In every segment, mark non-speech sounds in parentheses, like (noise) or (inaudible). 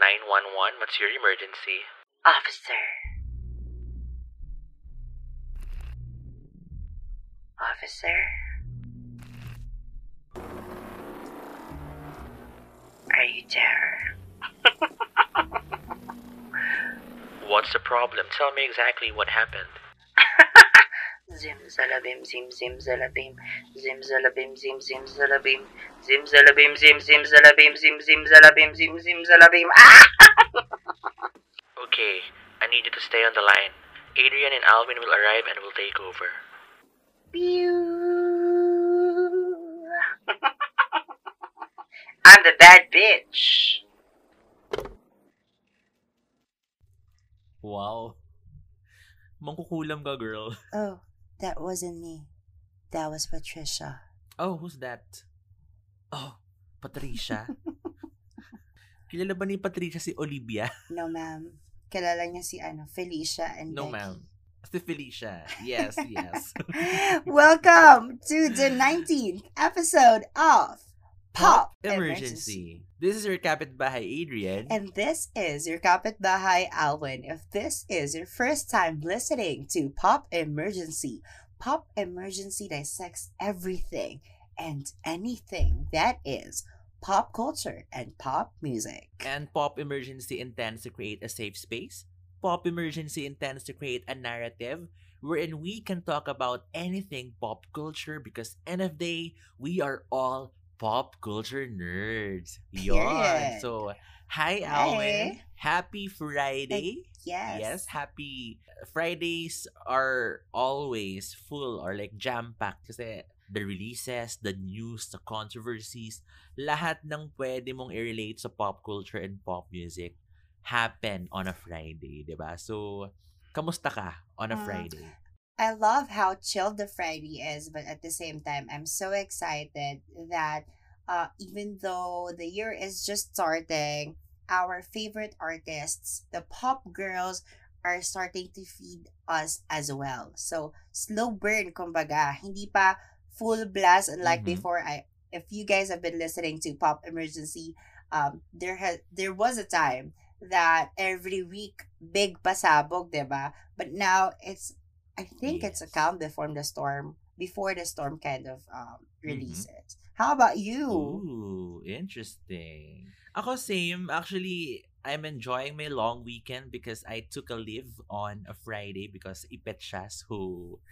911, what's your emergency? Officer. Officer. Are you there? (laughs) What's the problem? Tell me exactly what happened. Zim zalabim zim zim zalabim zim zalabim zim zim zalabim zim zalabim zim zim zalabim zim zim zalabim zim zim zalabim ah! (laughs) Okay, I need you to stay on the line. Adrian and Alwyn will arrive and will take over. Pew. (laughs) I'm the bad bitch. Wow. Mangkukulam ka, girl. Oh, that wasn't me. That was Patricia. Oh, who's that? Oh, Patricia. (laughs) Kilala ba ni Patricia si Olivia? (laughs) No, ma'am. Kilala niya si ano, Felicia and No, Becky. ma'am. Si Felicia. Yes, yes. (laughs) Welcome to the 19th episode of Pop Emergency. Emergency. This is your kapitbahay, Adrian. And this is your kapitbahay Alwyn. If this is your first time listening to Pop Emergency, Pop Emergency dissects everything and anything that is pop culture and pop music. And Pop Emergency intends to create a safe space. Pop Emergency intends to create a narrative wherein we can talk about anything pop culture because end of day, we are all pop culture nerds. Yon. Period. So, hi Alwin. Happy Friday. Yes. Yes, happy Fridays are always full or like jam-packed kasi the releases, the news, the controversies, lahat ng pwede mong i-relate sa pop culture and pop music happen on a Friday, 'di ba? So, kamusta ka on a Mm. Friday? I love how chilled the Friday is, but at the same time, I'm so excited that uh, even though the year is just starting, our favorite artists, the pop girls, are starting to feed us as well. So, slow burn, kumbaga. Hindi pa full blast unlike Mhm. before. I If you guys have been listening to Pop Emergency, um, there has there was a time that every week, big pasabog, diba? But now, it's I think it's a calm before the storm, before the storm kind of um Mm-hmm. How about you? Ooh, interesting. Ako same. Actually, I'm enjoying my long weekend because I took a leave on a Friday because ipet siya. So,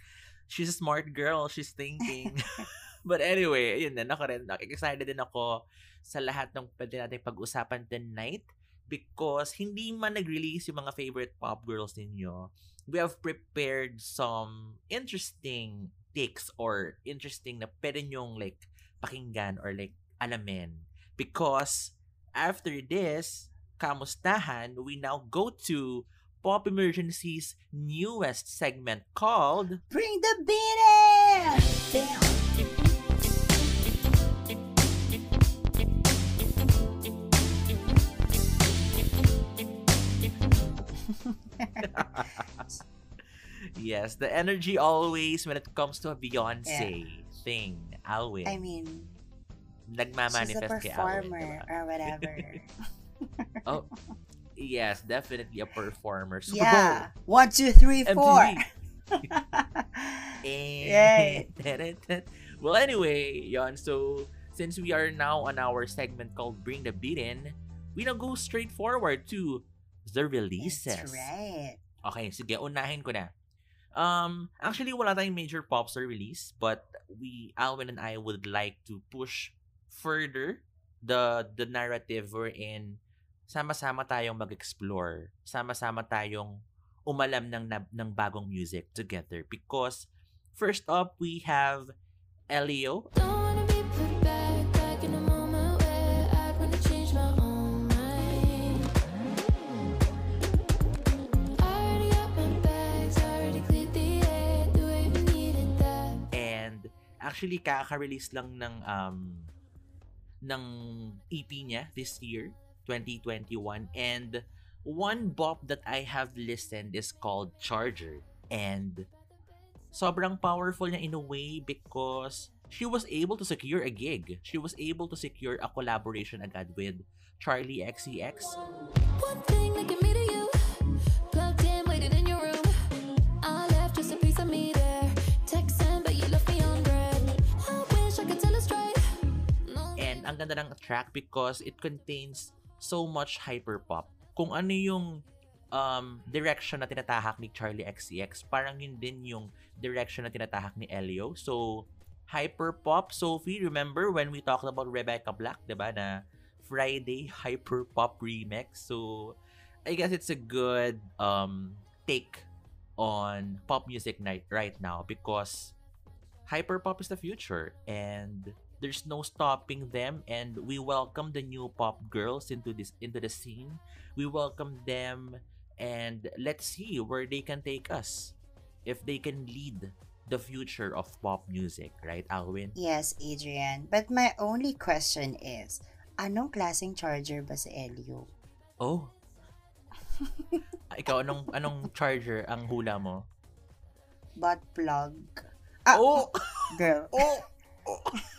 she's a smart girl. She's thinking. (laughs) (laughs) But anyway, yun na. Ako rin. Excited din ako sa lahat ng pwede natin pag-usapan tonight because hindi man nag-release yung mga favorite pop girls ninyo. We have prepared some interesting takes or interesting na pwede nyong like pakinggan or like alamin. Because after this, kamustahan, we now go to Pop Emergency's newest segment called Bring the beat in! (laughs) Yes, the energy always when it comes to a Beyonce thing. Alwin. I mean, nagmamanifest kay Alwin. performer diba? or whatever. (laughs) Oh, yes, definitely a performer. So, yeah. (laughs) One, two, three, four. (laughs) Yay. Eh, well, anyway, yon. So, since we are now on our segment called Bring the Beat In, we now go straight forward to the releases. That's right. Okay, sige, unahin ko na. Um, actually, wala tayong major pop star release, but we, Alvin and I would like to push further the the narrative wherein sama-sama tayong mag-explore, sama-sama tayong umalam ng ng bagong music together because first up we have Elio. Don't actually kaka-release lang ng um ng EP niya this year 2021 and one bop that I have listened is called Charger and sobrang powerful niya in a way because she was able to secure a gig. She was able to secure a collaboration agad with Charlie XCX. One thing ang ganda ng track because it contains so much hyperpop. Kung ano yung um, direction na tinatahak ni Charlie XCX, parang yun din yung direction na tinatahak ni Elio. So, hyperpop. Sophie, remember when we talked about Rebecca Black, di ba, na Friday hyperpop remix. So, I guess it's a good um, take on pop music night right now because hyperpop is the future and there's no stopping them and we welcome the new pop girls into this into the scene we welcome them and let's see where they can take us if they can lead the future of pop music right alwyn Yes, Adrian. But my only question is, anong klaseng charger ba si Elio? oh (laughs) ikaw anong anong charger ang hula mo Butt plug? Ah, oh girl. (laughs) oh (laughs)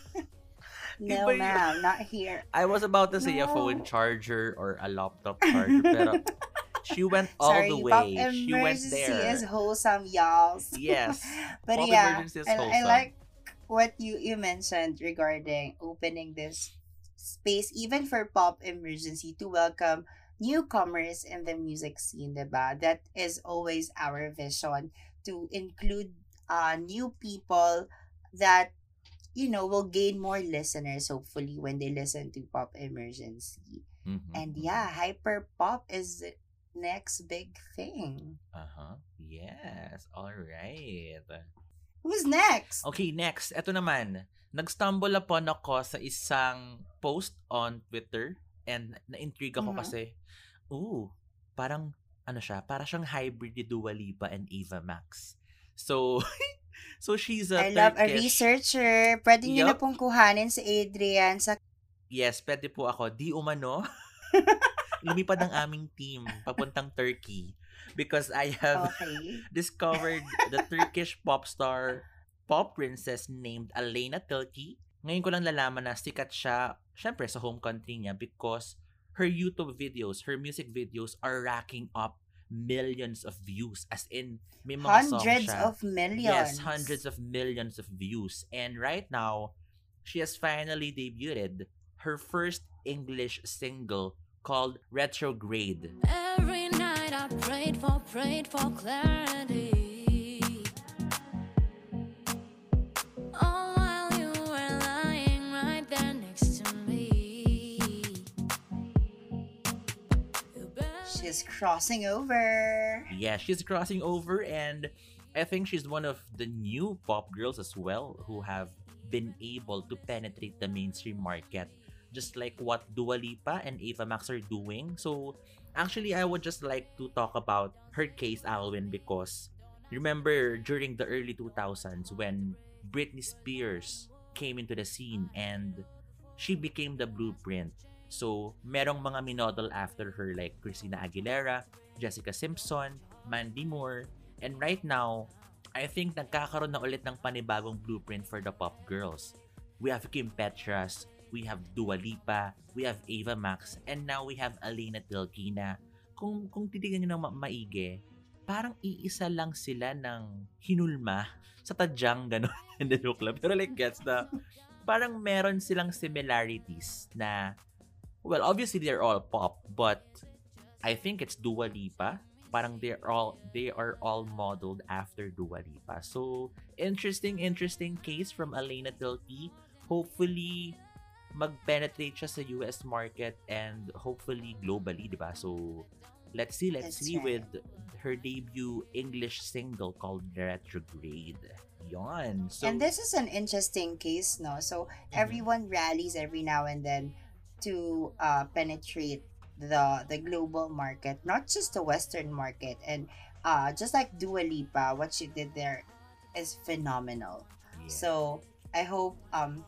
No, iba yun. ma'am. Not here. I was about to say a No. phone charger or a laptop charger pero she went all Sorry, the way she went there. Emergency is wholesome, y'all. yes (laughs) but Pop yeah, Emergency is I, I like what you, you mentioned regarding opening this space, even for Pop Emergency, to welcome newcomers in the music scene, diba? That is always our vision to include uh, new people that you know will gain more listeners hopefully when they listen to Pop Emergency. Mhm. And yeah, hyper pop is the next big thing. Uh-huh. Yes. All right. Who's next? Okay, next. Ito naman. Nag-stumble upon ako sa isang post on Twitter and na-intrigue ako Mhm. kasi, ooh, parang, ano siya, para siyang hybrid ni Dua Lipa and Ava Max. So, (laughs) so she's a I love a researcher. Pwede niyo na pong kuhanin si Adrian sa Yes, pwede po ako. Di umano. (laughs) Lumipad ang aming team papuntang Turkey because I have Okay. (laughs) discovered the Turkish pop star, pop princess named Alena Tilki. Ngayon ko lang lalaman na sikat siya, syempre sa home country niya because her YouTube videos, her music videos are racking up millions of views. As in, may mga songs Hundreds siya. of millions. Yes, hundreds of millions of views. And right now, she has finally debuted her first English single called Retrograde. Every night I prayed for, prayed for clarity. Crossing over. Yeah, she's crossing over and I think she's one of the new pop girls as well who have been able to penetrate the mainstream market just like what Dua Lipa and Ava Max are doing. So actually I would just like to talk about her case Alwyn because remember during the early 2000s when Britney Spears came into the scene and she became the blueprint. So, merong mga minodel after her like Christina Aguilera, Jessica Simpson, Mandy Moore, and right now, I think nagkakaroon na ulit ng panibagong blueprint for the pop girls. We have Kim Petras, we have Dua Lipa, we have Ava Max, and now we have Alena Tilki na kung, kung titignan nyo ng ma- maigi, parang iisa lang sila ng hinulma sa tadyang gano'n. (laughs) Hindi joke lang. Pero like gets the parang meron silang similarities na well, obviously they're all pop, but I think it's Dua Lipa. Parang they're all they are all modeled after Dua Lipa. So, interesting interesting case from Alena Tilki. Hopefully mag-penetrate siya sa US market and hopefully globally, 'di ba? So, let's see, let's That's see right. with her debut English single called Retrograde. Yon. So, and this is an interesting case, no? So Mhm. everyone rallies every now and then to uh, penetrate the the global market, not just the Western market. And uh, just like Dua Lipa, what she did there is phenomenal. yeah. So I hope um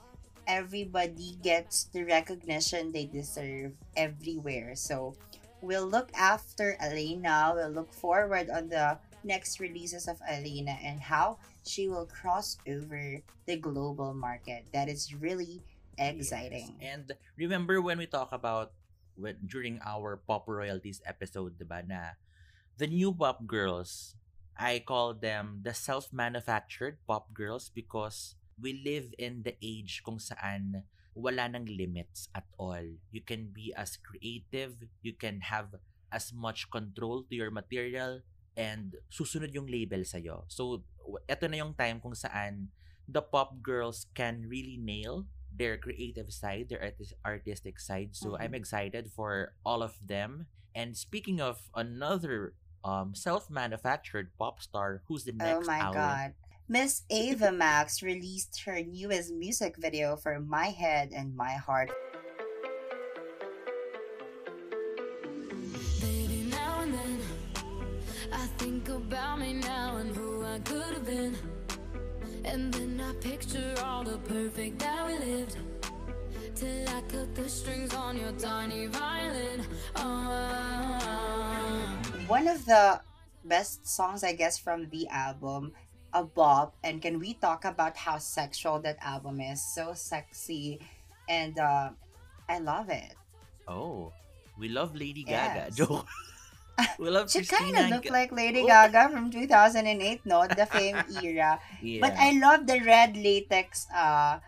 everybody gets the recognition they deserve everywhere. So we'll look after Elena. We'll look forward on the next releases of Alina and how she will cross over the global market. That is really exciting. Yes. And remember when we talk about when, during our pop royalties episode, diba, na the new pop girls, I call them the self-manufactured pop girls because we live in the age kung saan wala nang limits at all. You can be as creative, you can have as much control to your material, and susunod yung label sa'yo. So, eto na yung time kung saan the pop girls can really nail their creative side, their artis- artistic side. So, Mhm. I'm excited for all of them. And speaking of another um, self-manufactured pop star, who's the next? Oh my Alan? god. Miss (laughs) Ava Max released her newest music video for My Head and My Heart. And then I picture all the perfect that we lived. Till I cut the strings on your tiny violin. Oh. One of the best songs, I guess, from the album, a bop. And can we talk about how sexual that album is? So sexy. And uh, I love it. Oh, we love Lady Yes. (laughs) Gaga. (laughs) We love She kind of looked like Lady Oh. Gaga from 2008, no? The fame (laughs) era. Yeah. But I love the red latex uh,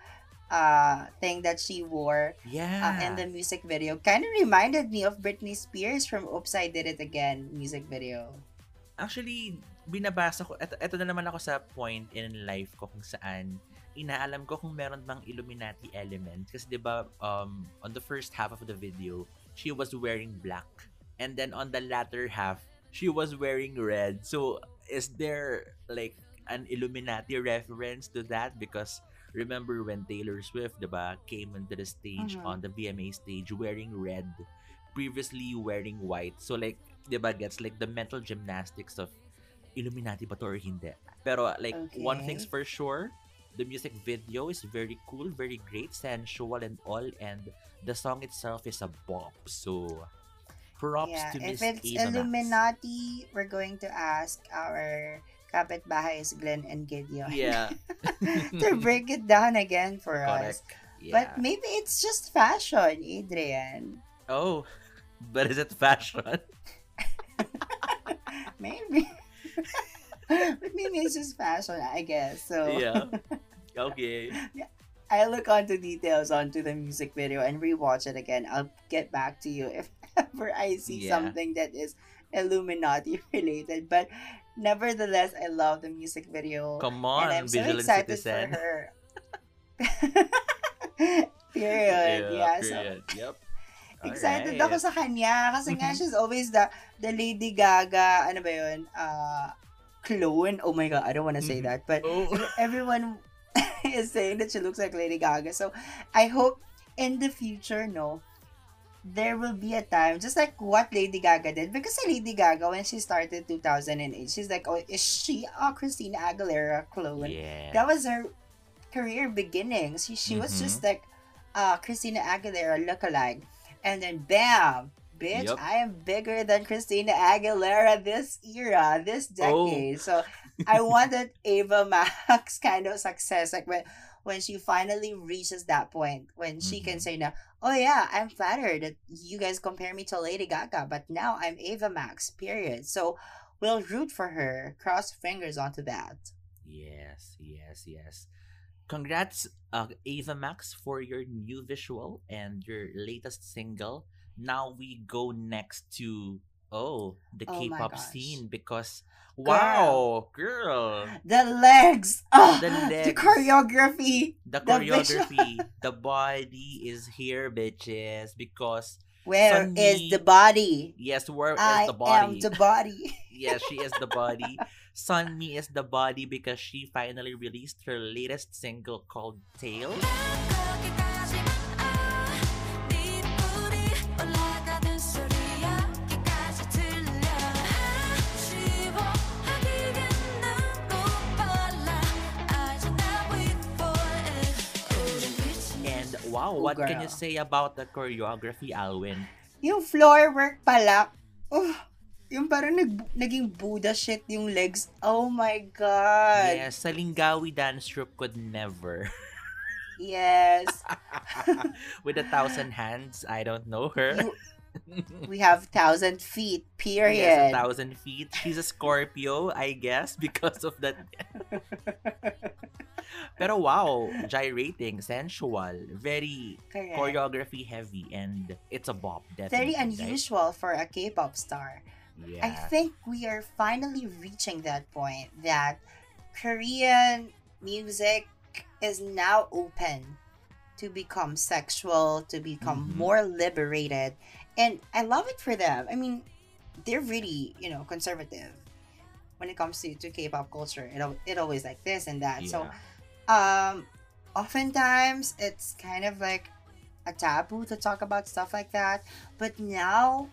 uh, thing that she wore yeah. uh, in the music video. Kind of reminded me of Britney Spears from Oops, I Did It Again music video. Actually, binabasa ko, eto, eto na naman ako sa point in life ko kung saan inaalam ko kung meron bang Illuminati element. Kasi di ba um, on the first half of the video, she was wearing black. And then on the latter half, she was wearing red. So, is there like an Illuminati reference to that? Because remember when Taylor Swift, di ba, came into the stage Mhm. on the VMA stage wearing red, previously wearing white. So like, di ba, gets like the mental gymnastics of Illuminati ba to or hindi. Pero like, one thing's for sure, the music video is very cool, very great, sensual and all, and the song itself is a bop. So, props yeah, to if it's Ava Max. Illuminati, we're going to ask our kapitbahays Glenn and Gideon Yeah, (laughs) to break it down again for us. Yeah. But maybe it's just fashion, Adrian. oh, but is it fashion? (laughs) Maybe. (laughs) but maybe it's just fashion, I guess. So Yeah. Okay. I look onto details onto the music video and rewatch it again. I'll get back to you if ever I see Yeah. something that is Illuminati (laughs) related. But nevertheless, I love the music video. Come and I'm so Vigilant excited Citizen. for her. (laughs) period. Yeah. So period. Yep. (laughs) excited Alright. ako sa kanya kasi nga Mhm. she's always the the Lady Gaga, ano ba yun? Uh, clone. Oh my god, I don't want to say Mhm. that. But Oh. everyone is saying that she looks like Lady Gaga. So I hope in the future, no, there will be a time, just like what Lady Gaga did. Because Lady Gaga, when she started 2008, she's like, oh, is she a Christina Aguilera clone? Yeah. That was her career beginnings. She, she was Mhm. just like uh, Christina Aguilera lookalike. And then bam! Bitch, Yup. I am bigger than Christina Aguilera this era, this Oh. decade. So I wanted (laughs) Ava Max kind of success. Like when when she finally reaches that point, when she can Mhm. say now, oh yeah, I'm flattered that you guys compare me to Lady Gaga, but now I'm Ava Max, period. So we'll root for her. Cross fingers onto that. Yes, yes, yes. Congrats, uh, Ava Max, for your new visual and your latest single. Now we go next to oh the Oh K-pop scene because wow, girl, The legs, oh, The the choreography. the The visual- choreography, (laughs) the body is here, bitches. Because Where is Sunny- the body? yes, where is I the body? am the body. (laughs) yes, she is the body. Sunmi is the body because she finally released her latest single called Tail. What can you girl. say about the choreography, Alwin? Yung floor work pala. Oh, Yung parang nag, naging Buddha shit yung legs. Oh my God. Yes, sa Lingawi dance troupe could never. (laughs) Yes. (laughs) With a thousand hands, I don't know her. You- (laughs) we have thousand feet, Yes, period. a thousand feet. She's a Scorpio, I guess, because of that. Pero wow, gyrating, sensual, very Correct. choreography heavy, and it's a bop. Very right? unusual for a K-pop star. Yeah. I think we are finally reaching that point that Korean music is now open to become sexual, to become Mhm. more liberated. And I love it for them. I mean, they're really, you know, conservative when it comes to, to K-pop culture. It, it always like this and that. So, Yeah. Um, oftentimes it's kind of like a taboo to talk about stuff like that. But now,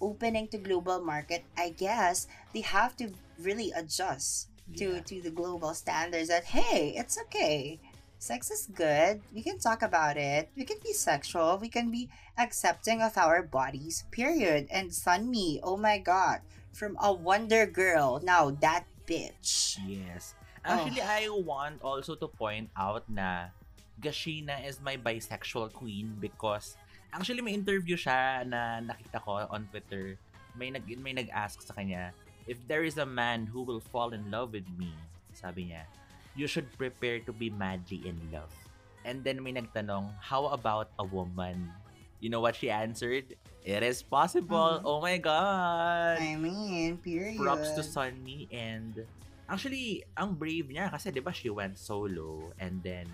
opening to global market, I guess they have to really adjust to Yeah. to the global standards. That hey, it's okay. Sex is good. We can talk about it. We can be sexual. We can be accepting of our bodies. Period. And Sunmi, oh my god, from a wonder girl, now that bitch. Yes. Actually, I want also to point out na Gashina is my bisexual queen because actually may interview siya na nakita ko on Twitter. May nag may nag-ask sa kanya, if there is a man who will fall in love with me, sabi niya, you should prepare to be madly in love. And then may nagtanong, how about a woman? You know what she answered? It is possible. Mhm. Oh my god. I mean, period. props to Sunny and actually ang brave niya kasi 'di ba she went solo and then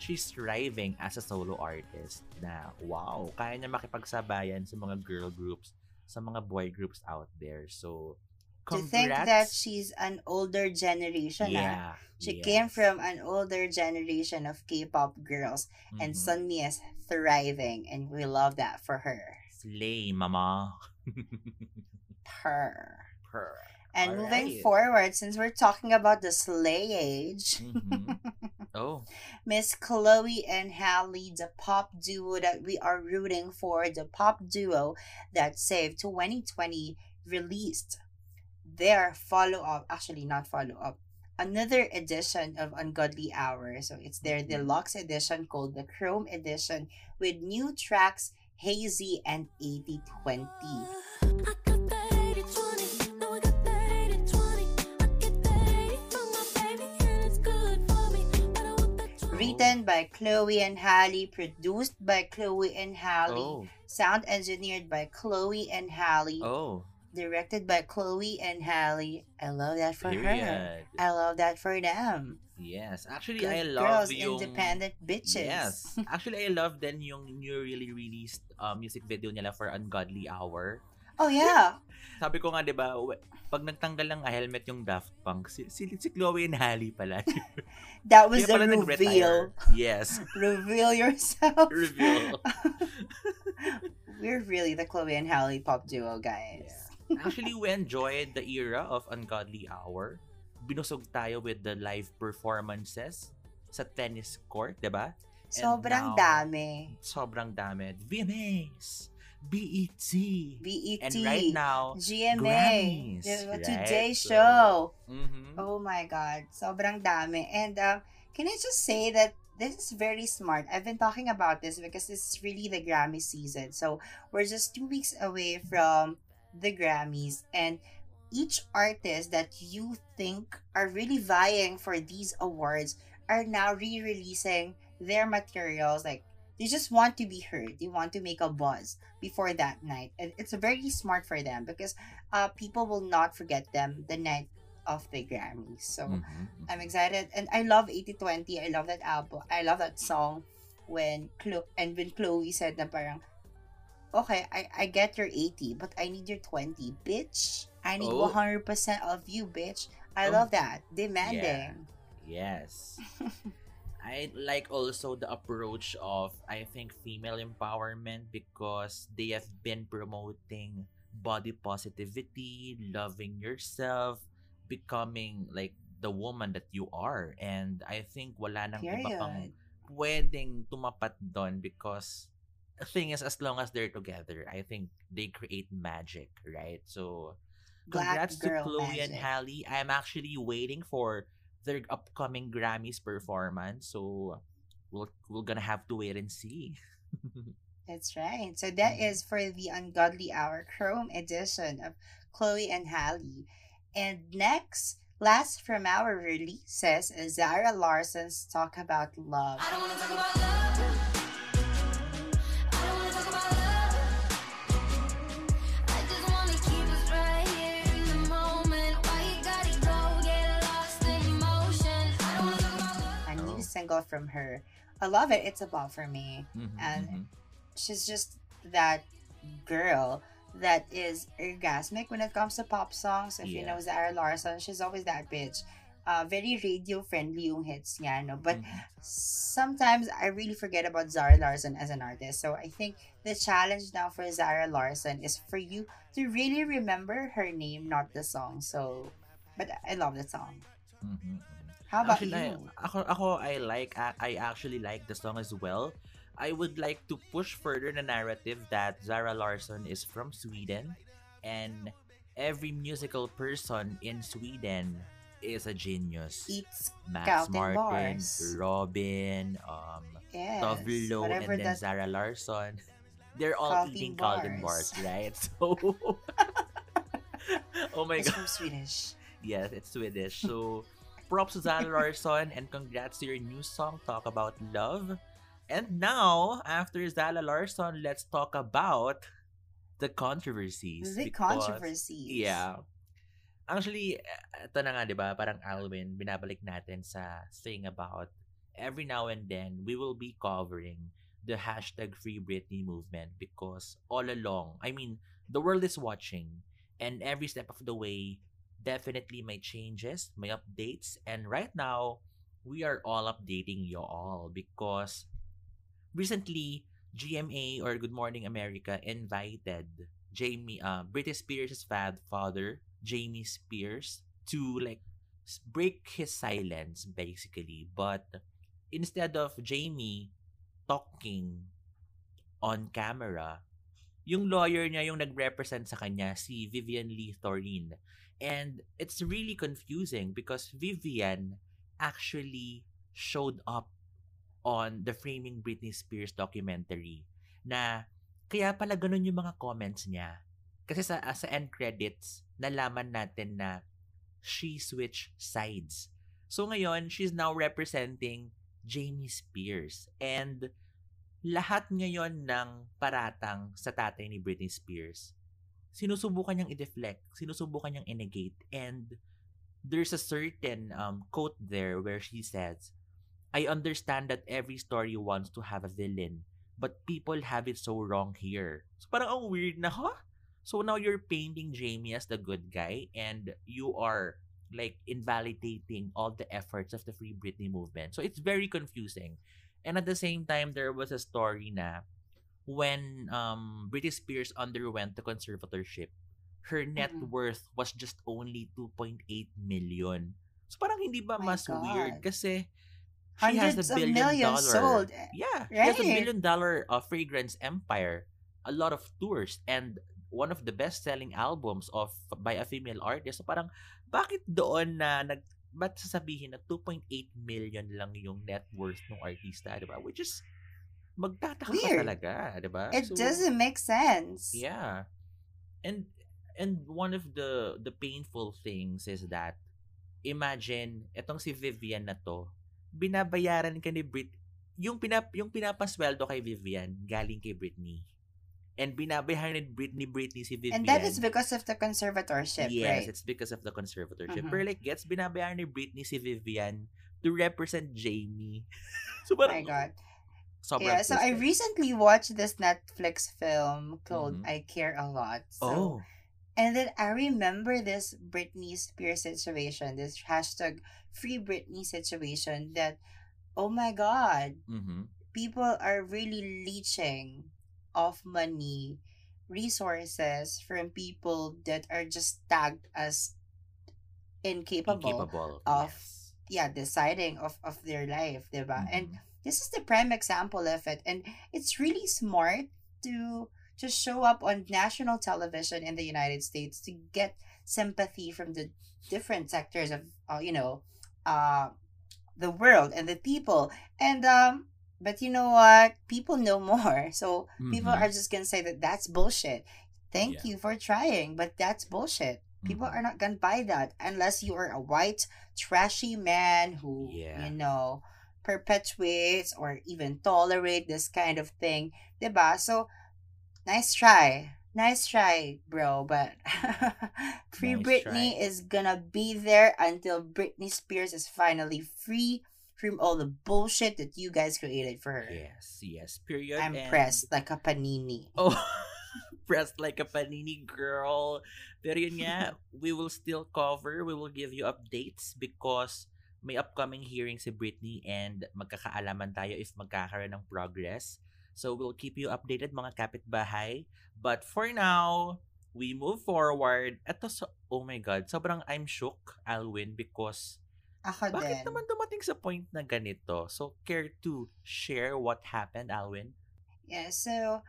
she's thriving as a solo artist na wow kaya niya makipagsabayan sa mga girl groups sa mga boy groups out there so to congrats think that she's an older generation. ah. yeah She yes. came from an older generation of K-pop girls, and Mhm. Sunmi is thriving, and we love that for her. slay mama (laughs) Her. Purr. And moving Alright. forward, since we're talking about the slay age, Mhm. (laughs) oh Miss Chloe and Halle, the pop duo that we are rooting for, the pop duo that saved 2020, released their follow up, actually, not follow up, another edition of Ungodly Hour. So it's their Mhm. deluxe edition called the Chrome Edition with new tracks Hazy and 8020. I 80-20, Written by Chloe and Halle, produced by Chloe and Halle, oh sound engineered by Chloe and Halle. oh directed by Chloe and Halle. I love that for her. period I love that for them. yes actually Good I love girls, yung independent bitches. Yes. Actually, I love then yung newly released uh, music video nila for Ungodly Hour. Oh yeah. Sabi ko nga, di ba, pag nagtanggal ng helmet yung Daft Punk, si, si, si Chloe and Halle pala. (laughs) That was the reveal. Yes. (laughs) Reveal yourself. Reveal. (laughs) We're really the Chloe and Halle pop duo, guys. Actually, we enjoyed the era of Ungodly Hour. Binusog tayo with the live performances sa tennis court, di ba? Sobrang now- dami. Sobrang dami. VMAs, BET, BET. and right now, GMA. Grammys, the right? Today So- Show. mhm. Oh my God. Sobrang dami. And um, can I just say that this is very smart. I've been talking about this because it's really the Grammy season. So we're just two weeks away from the Grammys. And each artist that you think are really vying for these awards are now re-releasing their materials. Like they just want to be heard. They want to make a buzz before that night. And it's very smart for them because uh, people will not forget them the night of the Grammys. So Mhm. I'm excited, and I love 8020. I love that album. I love that song when Chloe and when Chloe said na parang, okay, I I get your 80, but I need your 20, bitch. I need Oh. 100% of you, bitch. I Oh. love that. Demanding. Yes. (laughs) I like also the approach of I think female empowerment because they have been promoting body positivity, loving yourself, becoming like the woman that you are. And I think wala nang iba pang Period. pwedeng tumapat doon because the thing is as long as they're together, I think they create magic, right? So Black congrats to Chloe and magic. Halle. I'm actually waiting for their upcoming Grammys performance, so we'll we're gonna have to wait and see. (laughs) That's right. So that mm-hmm. is for the Ungodly Hour Chrome edition of Chloe and Halle. And next, last from our releases, is Zara Larsson's Talk About Love. Single from her. I love it. It's a ball for me. Mhm, And mhm. she's just that girl that is orgasmic when it comes to pop songs. If you know Zara Larsson, she's always that bitch. Uh, very radio friendly yung hits niya, no? But Mhm. sometimes I really forget about Zara Larsson as an artist. So I think the challenge now for Zara Larsson is for you to really remember her name, not the song. So, but I love the song. Mhm, mhm. How about Actually, I, ako, ako, I like, I I actually like the song as well. I would like to push further the narrative that Zara Larsson is from Sweden and every musical person in Sweden is a genius. Eats Max Martin, bars. Robyn, um, yes, Tove Lo, and then that Zara Larsson. They're all Calvin eating Calvin bars, bars. right? (laughs) So, (laughs) oh my is god. from Swedish. Yes, it's Swedish. So, props to Zara Larsson and congrats to your new song, Talk About Love. And now, after Zara Larsson, let's talk about the controversies. The because- controversies. Yeah. Actually, ito na nga, di ba? Parang Alwyn, binabalik natin sa thing about every now and then, we will be covering the hashtag Free Britney movement because all along, I mean, the world is watching and every step of the way, definitely may changes, may updates, and right now, we are all updating you all because recently, GMA or Good Morning America invited Jamie, uh, Britney Spears' fad father, Jamie Spears, to like break his silence basically. But instead of Jamie talking on camera, yung lawyer niya yung nag-represent sa kanya, si Vivian Lee Thoreen. And it's really confusing because Vivian actually showed up on the Framing Britney Spears documentary na kaya pala ganun yung mga comments niya. Kasi sa, sa end credits, nalaman natin na she switched sides. So ngayon, she's now representing Jamie Spears. And lahat ngayon ng paratang sa tatay ni Britney Spears, sinusubukan niyang i-deflect, sinusubukan niyang i-negate, and there's a certain um, quote there where she says, I understand that every story wants to have a villain, but people have it so wrong here. So parang ang weird na, huh? So now you're painting Jamie as the good guy and you are like invalidating all the efforts of the Free Britney movement. So it's very confusing. And at the same time, there was a story na when um Britney Spears underwent the conservatorship, her net Mhm. worth was just only 2.8 million. So parang hindi ba My mas weird God. kasi she has Hundreds a of billion millions dollar sold. yeah she has a Right. billion dollar uh, fragrance empire a lot of tours and one of the best selling albums of by a female artist so parang bakit doon na nag ba't sasabihin na 2.8 million lang yung net worth ng artista, di ba? Which is, magtataka ka Weird. talaga, di ba? It So, doesn't make sense. Yeah. And and one of the the painful things is that imagine etong si Vivian na to, binabayaran ka ni Brit yung pinap yung pinapasweldo kay Vivian galing kay Britney. And binabayaran ni Britney Britney si Vivian. And that is because of the conservatorship, Yes, right? it's because of the conservatorship. Mhm. Pero like, gets binabayaran ni Britney si Vivian to represent Jamie. Oh (laughs) so my parang, God. Sobrang Yeah, so I recently watched this Netflix film called Mhm. I Care a Lot. So, Oh. And then I remember this Britney Spears situation, this hashtag free Britney situation that, oh my God, Mm-hmm. people are really leeching off money, resources from people that are just tagged as incapable, Incapable. of yes. yeah, deciding of, of their life, diba? And Mhm. This is the prime example of it. And it's really smart to to show up on national television in the United States to get sympathy from the different sectors of uh, you know uh the world and the people and um but you know what people know more (laughs) so people Mhm. are just gonna say that that's bullshit thank Yeah. you for trying but that's bullshit people Mhm. are not gonna buy that unless you are a white trashy man who Yeah. you know perpetuates or even tolerate this kind of thing diba so nice try nice try bro but (laughs) free Nice britney try. is gonna be there until britney spears is finally free from all the bullshit that you guys created for her Yes, yes. Period. i'm and- pressed like a panini (laughs) Oh, pressed like a panini girl. Pero yun nga, we will still cover, we will give you updates because may upcoming hearing si Britney and magkakaalaman tayo if magkakaroon ng progress. So we'll keep you updated mga kapitbahay. But for now, we move forward. Ito, so, oh my God, sobrang I'm shook, Alwin, because ako bakit din naman dumating sa point na ganito? So, care to share what happened, Alwin? Yeah, so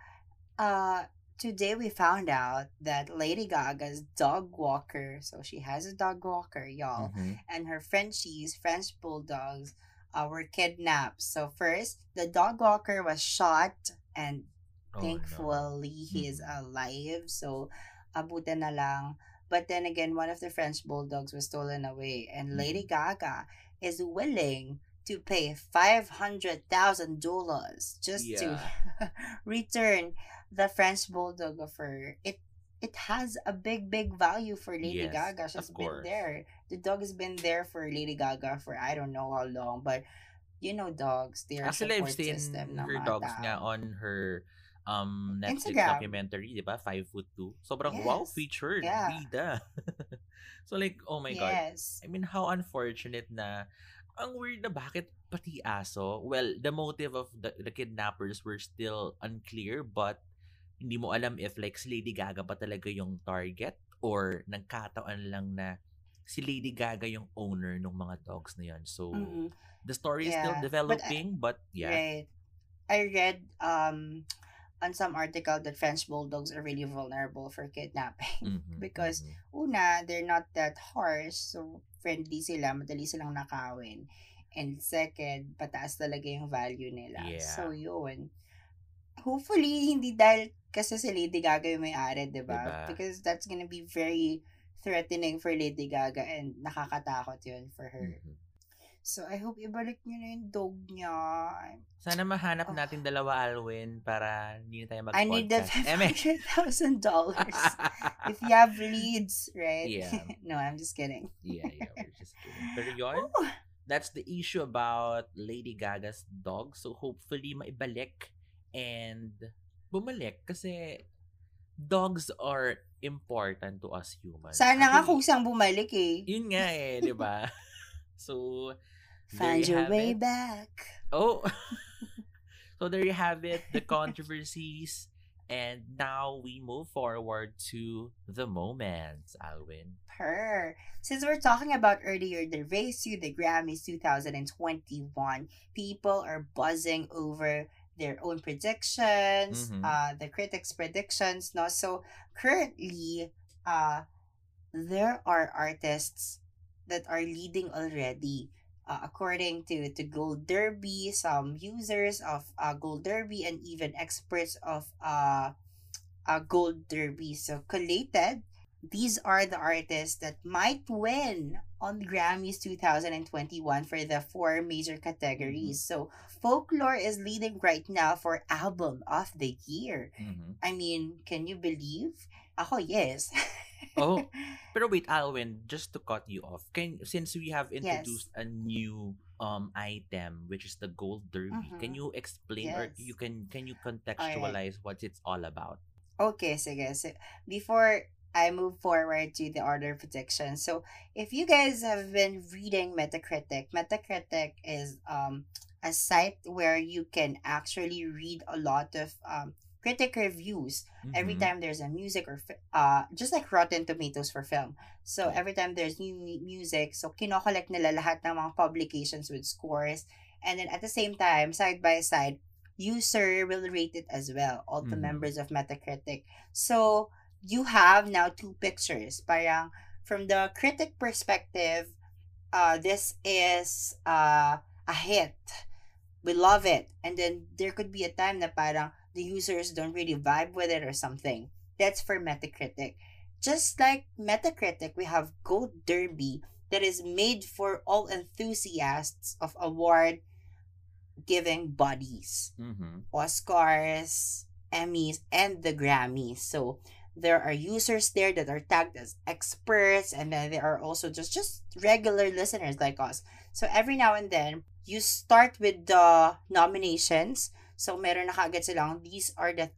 uh today we found out that Lady Gaga's dog walker, so she has a dog walker, y'all, Mhm. and her Frenchies, French bulldogs, uh, were kidnapped. So first, the dog walker was shot and Oh, thankfully he is Mhm. alive. So abutan na lang. But then again, one of the French bulldogs was stolen away and Lady Mm-hmm. Gaga is willing to pay five hundred thousand dollars just to (laughs) return the French bulldog of her. It it has a big big value for Lady Yes, Gaga. She's been there. The dog has been there for Lady Gaga for I don't know how long, but you know dogs, they're Actually, I've support seen system her dogs nga on her um Netflix Instagram. documentary, di ba? Five foot two. Sobrang wow featured. Yeah. Bida. (laughs) so like, oh my God. yes. I mean, how unfortunate na ang weird na bakit pati aso. Well, the motive of the, the kidnappers were still unclear but hindi mo alam if like si Lady Gaga ba talaga yung target or nagkataon lang na si Lady Gaga yung owner ng mga dogs na yan. So, Mhm. the story is Yeah, still but I- developing but, yeah. Right. I read um on some article that French bulldogs are really vulnerable for kidnapping. Mhm, (laughs) because mhm. Una, they're not that harsh, so friendly sila, madali silang nakawin. And second, pataas talaga yung value nila. Yeah. So yun. Hopefully, hindi dahil kasi si Lady Gaga yung may-ari, di ba? Diba? Because that's gonna be very threatening for Lady Gaga and nakakatakot yun for her. Mhm. So, I hope ibalik niyo na yung dog niya. Sana mahanap Oh. natin dalawa, Alwin, para hindi na tayo mag-podcast. I need Eme. $500,000 if you have leads, right? Yeah. (laughs) no, I'm just kidding. yeah, yeah, we're just kidding. Pero (laughs) yun, Ooh. that's the issue about Lady Gaga's dog. So hopefully maibalik and bumalik kasi dogs are important to us humans. Sana nga kung saan bumalik eh. Yun nga eh, di ba? (laughs) so, Find you your way it. back. Oh. (laughs) so there you have it, the (laughs) controversies. And now we move forward to the moments, Alwyn. Per. Since we're talking about earlier the race to the Grammys 2021, people are buzzing over their own predictions, Mhm. uh, the critics' predictions. No, so currently, uh, there are artists that are leading already. Uh, according to, to Gold Derby, some users of uh, Gold Derby and even experts of uh, uh, Gold Derby. So collated, these are the artists that might win on Grammys 2021 for the four major categories. So folklore is leading right now for album of the year. Mhm. I mean, can you believe? Ako, yes. Oh, (laughs) Pero wait, Alwyn, just to cut you off, can since we have introduced a new um item which is the gold derby, can Mhm. you explain or you can can you contextualize what it's all about? Okay, sige. So, before I move forward to the order of prediction, so if you guys have been reading Metacritic, Metacritic is um a site where you can actually read a lot of um critic reviews every Mhm. time there's a music or uh just like Rotten Tomatoes for film. So every time there's new music, so kinokollect nila lahat ng mga publications with scores and then at the same time side by side user will rate it as well all the Mhm. members of Metacritic. So you have now two pictures. Parang from the critic perspective, uh, this is uh, a hit. We love it. And then there could be a time na parang the users don't really vibe with it or something. That's for Metacritic. Just like Metacritic, we have Gold Derby that is made for all enthusiasts of award giving bodies. Mm-hmm. Oscars, Emmys, and the Grammys. So there are users there that are tagged as experts, and then there are also just just regular listeners like us. So every now and then, you start with the nominations. So meron na kagad silang, these are the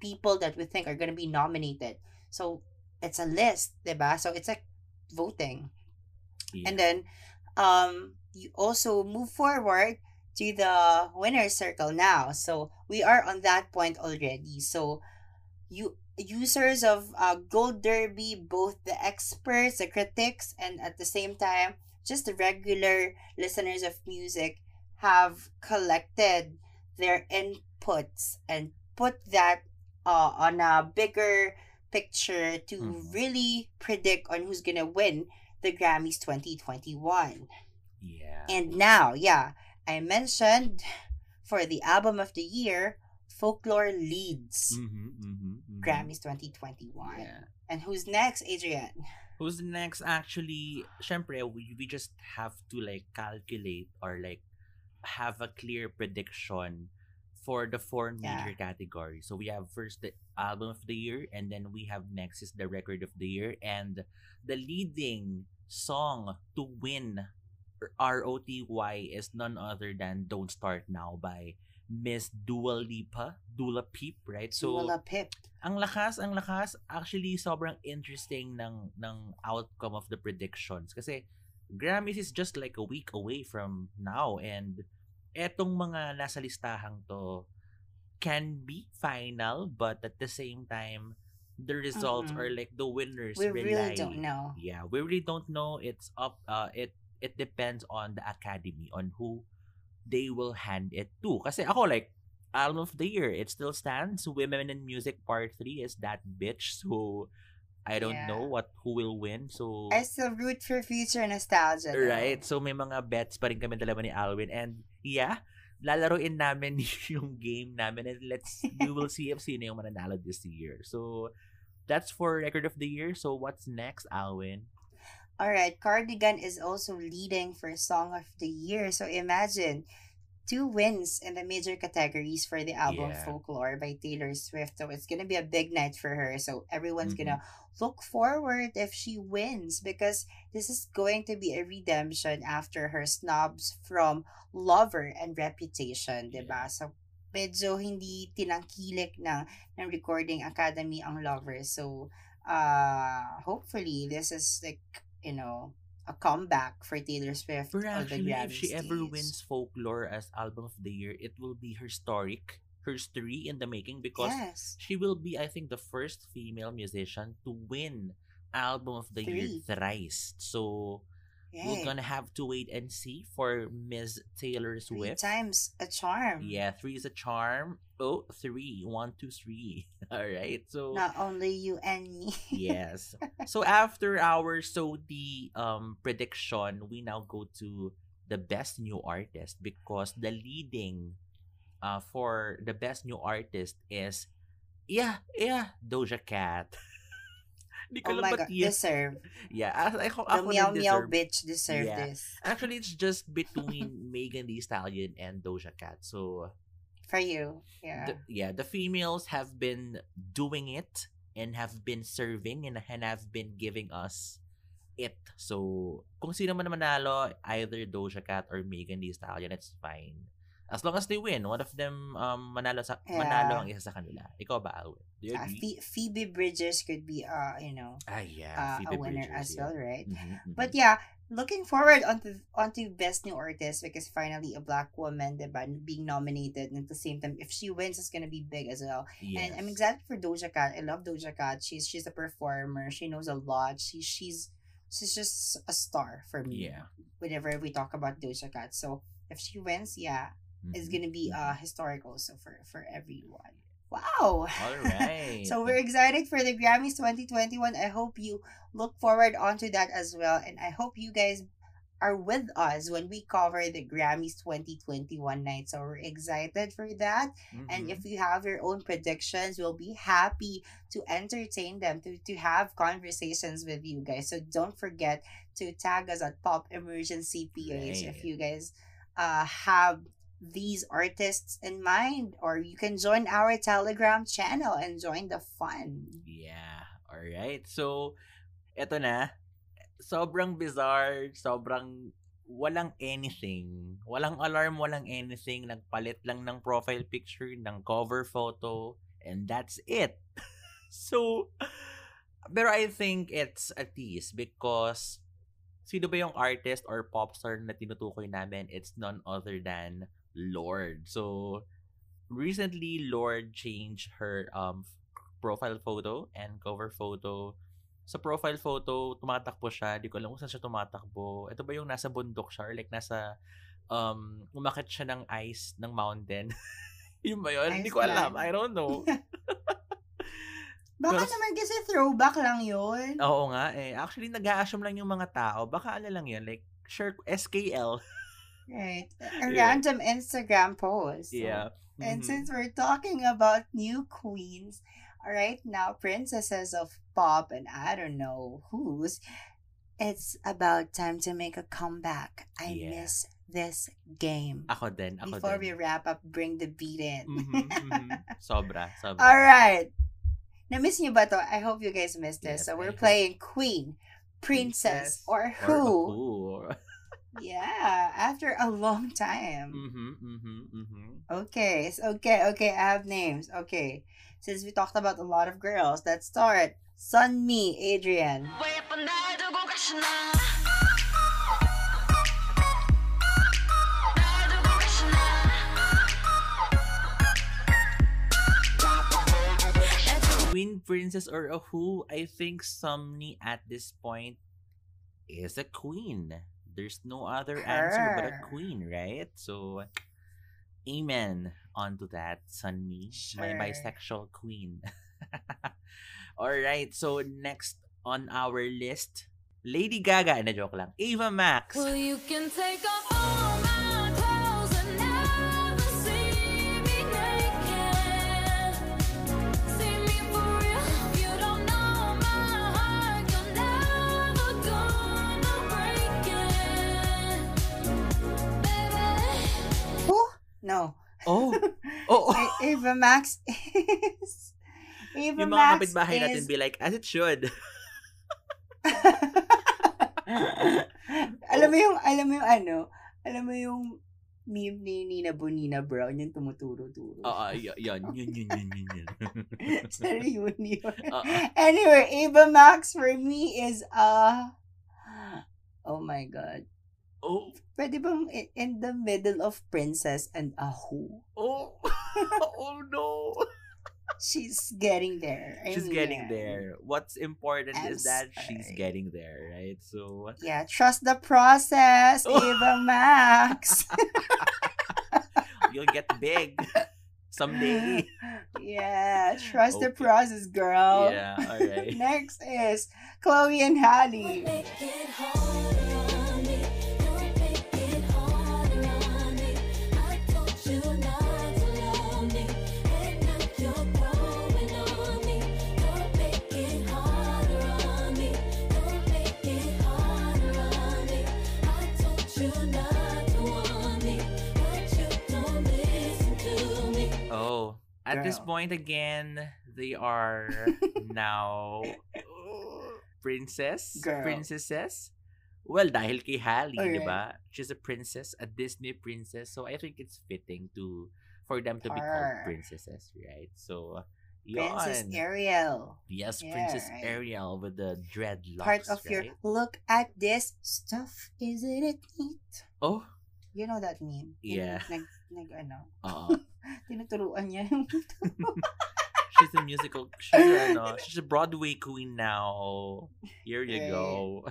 people that we think are gonna be nominated. So it's a list, diba? So it's like voting. Yeah. And then um you also move forward to the winner's circle now. So we are on that point already. So you users of uh, Gold Derby, both the experts, the critics, and at the same time, just the regular listeners of music have collected their inputs and put that uh, on a bigger picture to Mhm. really predict on who's gonna win the Grammys 2021. yeah. And now, yeah, I mentioned for the album of the year, Folklore leads Mm-hmm, mm-hmm, mm-hmm. Mm-hmm. Grammys 2021. Yeah. And who's next, Adrian? (sighs) Who's next? Actually, syempre, we, we just have to like calculate or like have a clear prediction for the four Yeah. major categories. So we have first the album of the year, and then we have next is the record of the year, and the leading song to win ROTY is none other than "Don't Start Now" by Miss Dua Lipa, Dula Peep, right? So Dua Pip. ang lakas, ang lakas. Actually, sobrang interesting ng, ng outcome of the predictions. Kasi, Grammys is just like a week away from now. And, etong mga nasa listahang to can be final, but at the same time, the results Mhm. or like the winners We rely. really don't know. Yeah, we really don't know. It's up, uh, it, it depends on the academy, on who they will hand it to. Kasi ako like, album of the year, it still stands. Women in Music Part 3 is that bitch. So, I don't Yeah. know what who will win. So, I still root for future nostalgia. though. right? So, may mga bets pa rin kami dalawa ni Alwyn. And, yeah, lalaroin namin (laughs) yung game namin and let's, we will see if sino yung mananalo this year. So, that's for record of the year. So, what's next, Alwyn? Alright, Cardigan is also leading for Song of the Year. So imagine two wins in the major categories for the album Yeah. Folklore by Taylor Swift. So it's gonna be a big night for her. So everyone's Mhm. gonna look forward if she wins because this is going to be a redemption after her snubs from Lover and Reputation, diba? So medyo hindi tinangkilik ng, ng Recording Academy ang Lover. So uh hopefully this is like you know a comeback for Taylor Swift But actually, if she ever wins folklore as album of the year, it will be historic, history in the making because yes she will be, I think, the first female musician to win album of the year thrice. So we're gonna have to wait and see for Miss Taylor Swift. three times a charm Yeah, three is a charm. Oh, three. One, two, three. (laughs) All right. So not only you and me (laughs) yes. So after our so the um prediction, we now go to the best new artist because the leading uh for the best new artist is yeah, yeah, Doja Cat. (laughs) Di ko oh my god yes. deserve Yeah, ako, ako, the ako meow meow bitch deserve Yeah. this Actually, it's just between Megan Thee Stallion and Doja Cat. So for you yeah the, yeah, the females have been doing it and have been serving and, and have been giving us it. So, kung sino man manalo, either Doja Cat or Megan Thee Stallion, it's fine. As long as they win, one of them um, manalo sa manalo ang isa sa kanila. Ikaw ba, Alwyn? Do you Uh, agree? Phe- Phoebe Bridgers could be uh you know ah, yeah. uh, a winner Bridgers, as yeah. well right Mhm, mhm. But yeah, looking forward onto onto best new artist because finally a black woman diba, being nominated and at the same time if she wins it's gonna be big as well. And I'm Yes. excited for Doja Cat. I love Doja Cat. She's she's a performer. She knows a lot. She she's she's just a star for me. Yeah. Whenever we talk about Doja Cat. So if she wins, yeah, it's Mhm, gonna be uh historic also for for everyone. Wow. (laughs) All right. So we're excited for the Grammys 2021. I hope you look forward onto that as well. And I hope you guys are with us when we cover the Grammys 2021 night. So we're excited for that. And Mhm. if you have your own predictions, we'll be happy to entertain them, to, to have conversations with you guys. So don't forget to tag us at Pop Emergency PH if you guys uh, have these artists in mind, or you can join our Telegram channel and join the fun. Yeah. All right. So, eto na. Sobrang bizarre, sobrang walang anything. Walang alarm, walang anything. Nagpalit lang ng profile picture, ng cover photo, and that's it. (laughs) so, pero I think it's a tease because sino ba yung artist or pop star na tinutukoy namin? It's none other than Lord. So, recently, Lord changed her um profile photo and cover photo. Sa profile photo, tumatakbo siya. Di ko alam kung saan siya tumatakbo. Ito ba yung nasa bundok siya or like nasa um umakit siya ng ice ng mountain? (laughs) yun ba yun? Hindi ko alam. I don't know. (laughs) Baka Pero- naman kasi throwback lang yun. Oo nga eh. Actually, nag-a-assume lang yung mga tao. Baka ano lang yun. Like, sure, SKL. (laughs) Right. A Yeah. random Instagram post. Yeah. And Mhm. since we're talking about new queens, right now, princesses of pop, and I don't know whose, it's about time to make a comeback. I Yeah. miss this game. Ako din. Ako Before din. we wrap up, bring the beat in. Mhm, mhm. (laughs) Sobra. Sobra. All right. Na-miss niyo ba to? I hope you guys missed this. Yes, so we're playing Queen, Princess, or Or Who. who. Yeah, after a long time. Mhm, mhm, mhm. Okay, s- okay, okay. I have names. Okay, since we talked about a lot of girls, let's start. Sunmi, Adrian. Queen, princess, or a who? I think Sunmi at this point is a queen. There's no other answer but a queen, right? So, amen onto that, Sunny, my Sure. bisexual queen. (laughs) All right, so next on our list, Lady Gaga. Na joke lang. Ava Max. Well, you can take off all No. Oh, (laughs) oh, oh. Ava Max (laughs) is. Ava Yung mga Max kapitbahay natin is. be like, as it should. (laughs) alam mo yung, alam mo yung ano, alam mo yung meme ni Nina Bonina Brown, yung tumuturo-turo. Oo, y- yun, yun, yun, yun, yun, yun. sa reunion. Oo. Anyway, Ava Max for me is uh Oh my god. Oh, Pwede bang in the middle of Princess and a Who? oh, (laughs) oh no. She's getting there. I She's mean, getting there. What's important I'm is that she's getting there, right? So, Yeah, trust the process, (laughs) Oh. Ava Max. you'll get big someday. (laughs) yeah, trust the process, girl. Yeah, alright. Next is Chloe and Halle. Make At this point again, they are (laughs) now (laughs) princess, Girl. princesses. Well, dahil kay Halle, di ba? She's a princess, a Disney princess. So I think it's fitting to for them to be called princesses, right? So, Princess. Ariel. Yes, Yeah, Princess right. Ariel with the dreadlocks, Part of your look at this stuff, isn't it neat? Oh, You know that meme? Yung Yeah. Nag, nag, ano, oo. (laughs) Uh-uh. (laughs) tinuturuan niya. (laughs) she's a musical. She's a, ano, she's a Broadway queen now. Here you Right. go.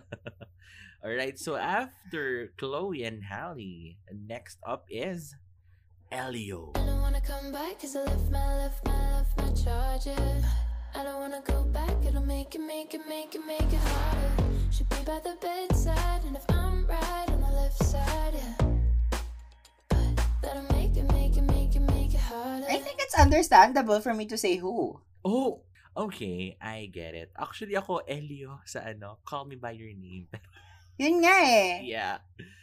(laughs) All right. So after Chloe and Halle, next up is Elio. I don't wanna come back cause I left my, left my, left my charger. I don't wanna go back, it'll make it, make it, make it, make it harder. Should be by the bedside, and if I'm right on the left side, yeah. I think it's understandable for me to say who. Oh, okay. I get it. Actually, ako, Elio sa ano, Call Me By Your Name. (laughs) Yun nga eh. yeah.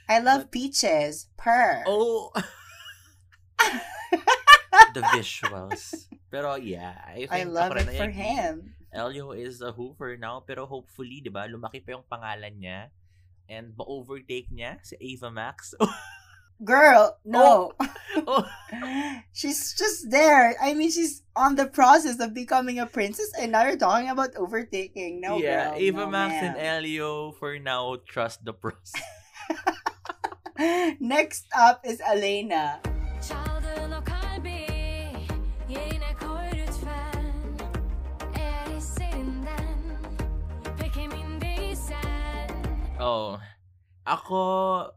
I love peaches. Per. Oh! (laughs) the visuals. Pero yeah, I think I love it for agree. him. Elio is a who for now, pero hopefully, di ba, lumaki pa yung pangalan niya and ma-overtake niya si Ava Max. (laughs) girl no oh. (laughs) Oh. she's just there i mean she's on the process of becoming a princess and now you're talking about overtaking no yeah girl, eva no, max ma'am. and elio for now trust the process (laughs) (laughs) next up is aleyna Oh. Ako,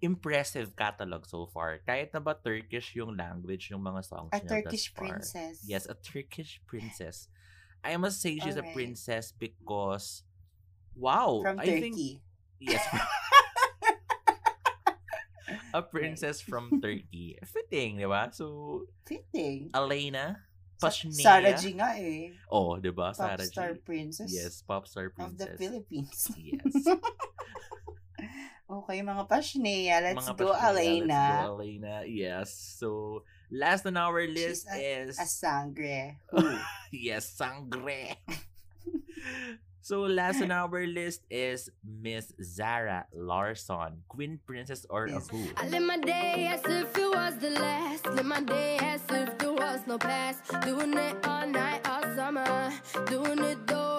impressive catalog so far. Kahit na ba Turkish yung language, yung mga songs A niya Turkish thus far. princess. Yes, a Turkish princess. I must say she's a Alright. princess because, wow, From I think Turkey. yes, (laughs) a princess from (laughs) Turkey. Fitting, di ba? So, Fitting. Elena Pashnea. Sarah G nga eh. Oh, di ba? Sarah G. star princess Yes, pop star of the princess. Philippines. Yes. (laughs) okay, mga pashnea. Let's Mga go, Pashnea, Aleyna. Let's go, Aleyna. Yes. So, last on our list She's is... A sangre. (laughs) yes, sangre. (laughs) so, last on our list is Miss Zara Larsson, Queen Princess or Yes. a Who. I live my day as if it was the last Live my day as if there was no past Doing it all night, all summer Doing it the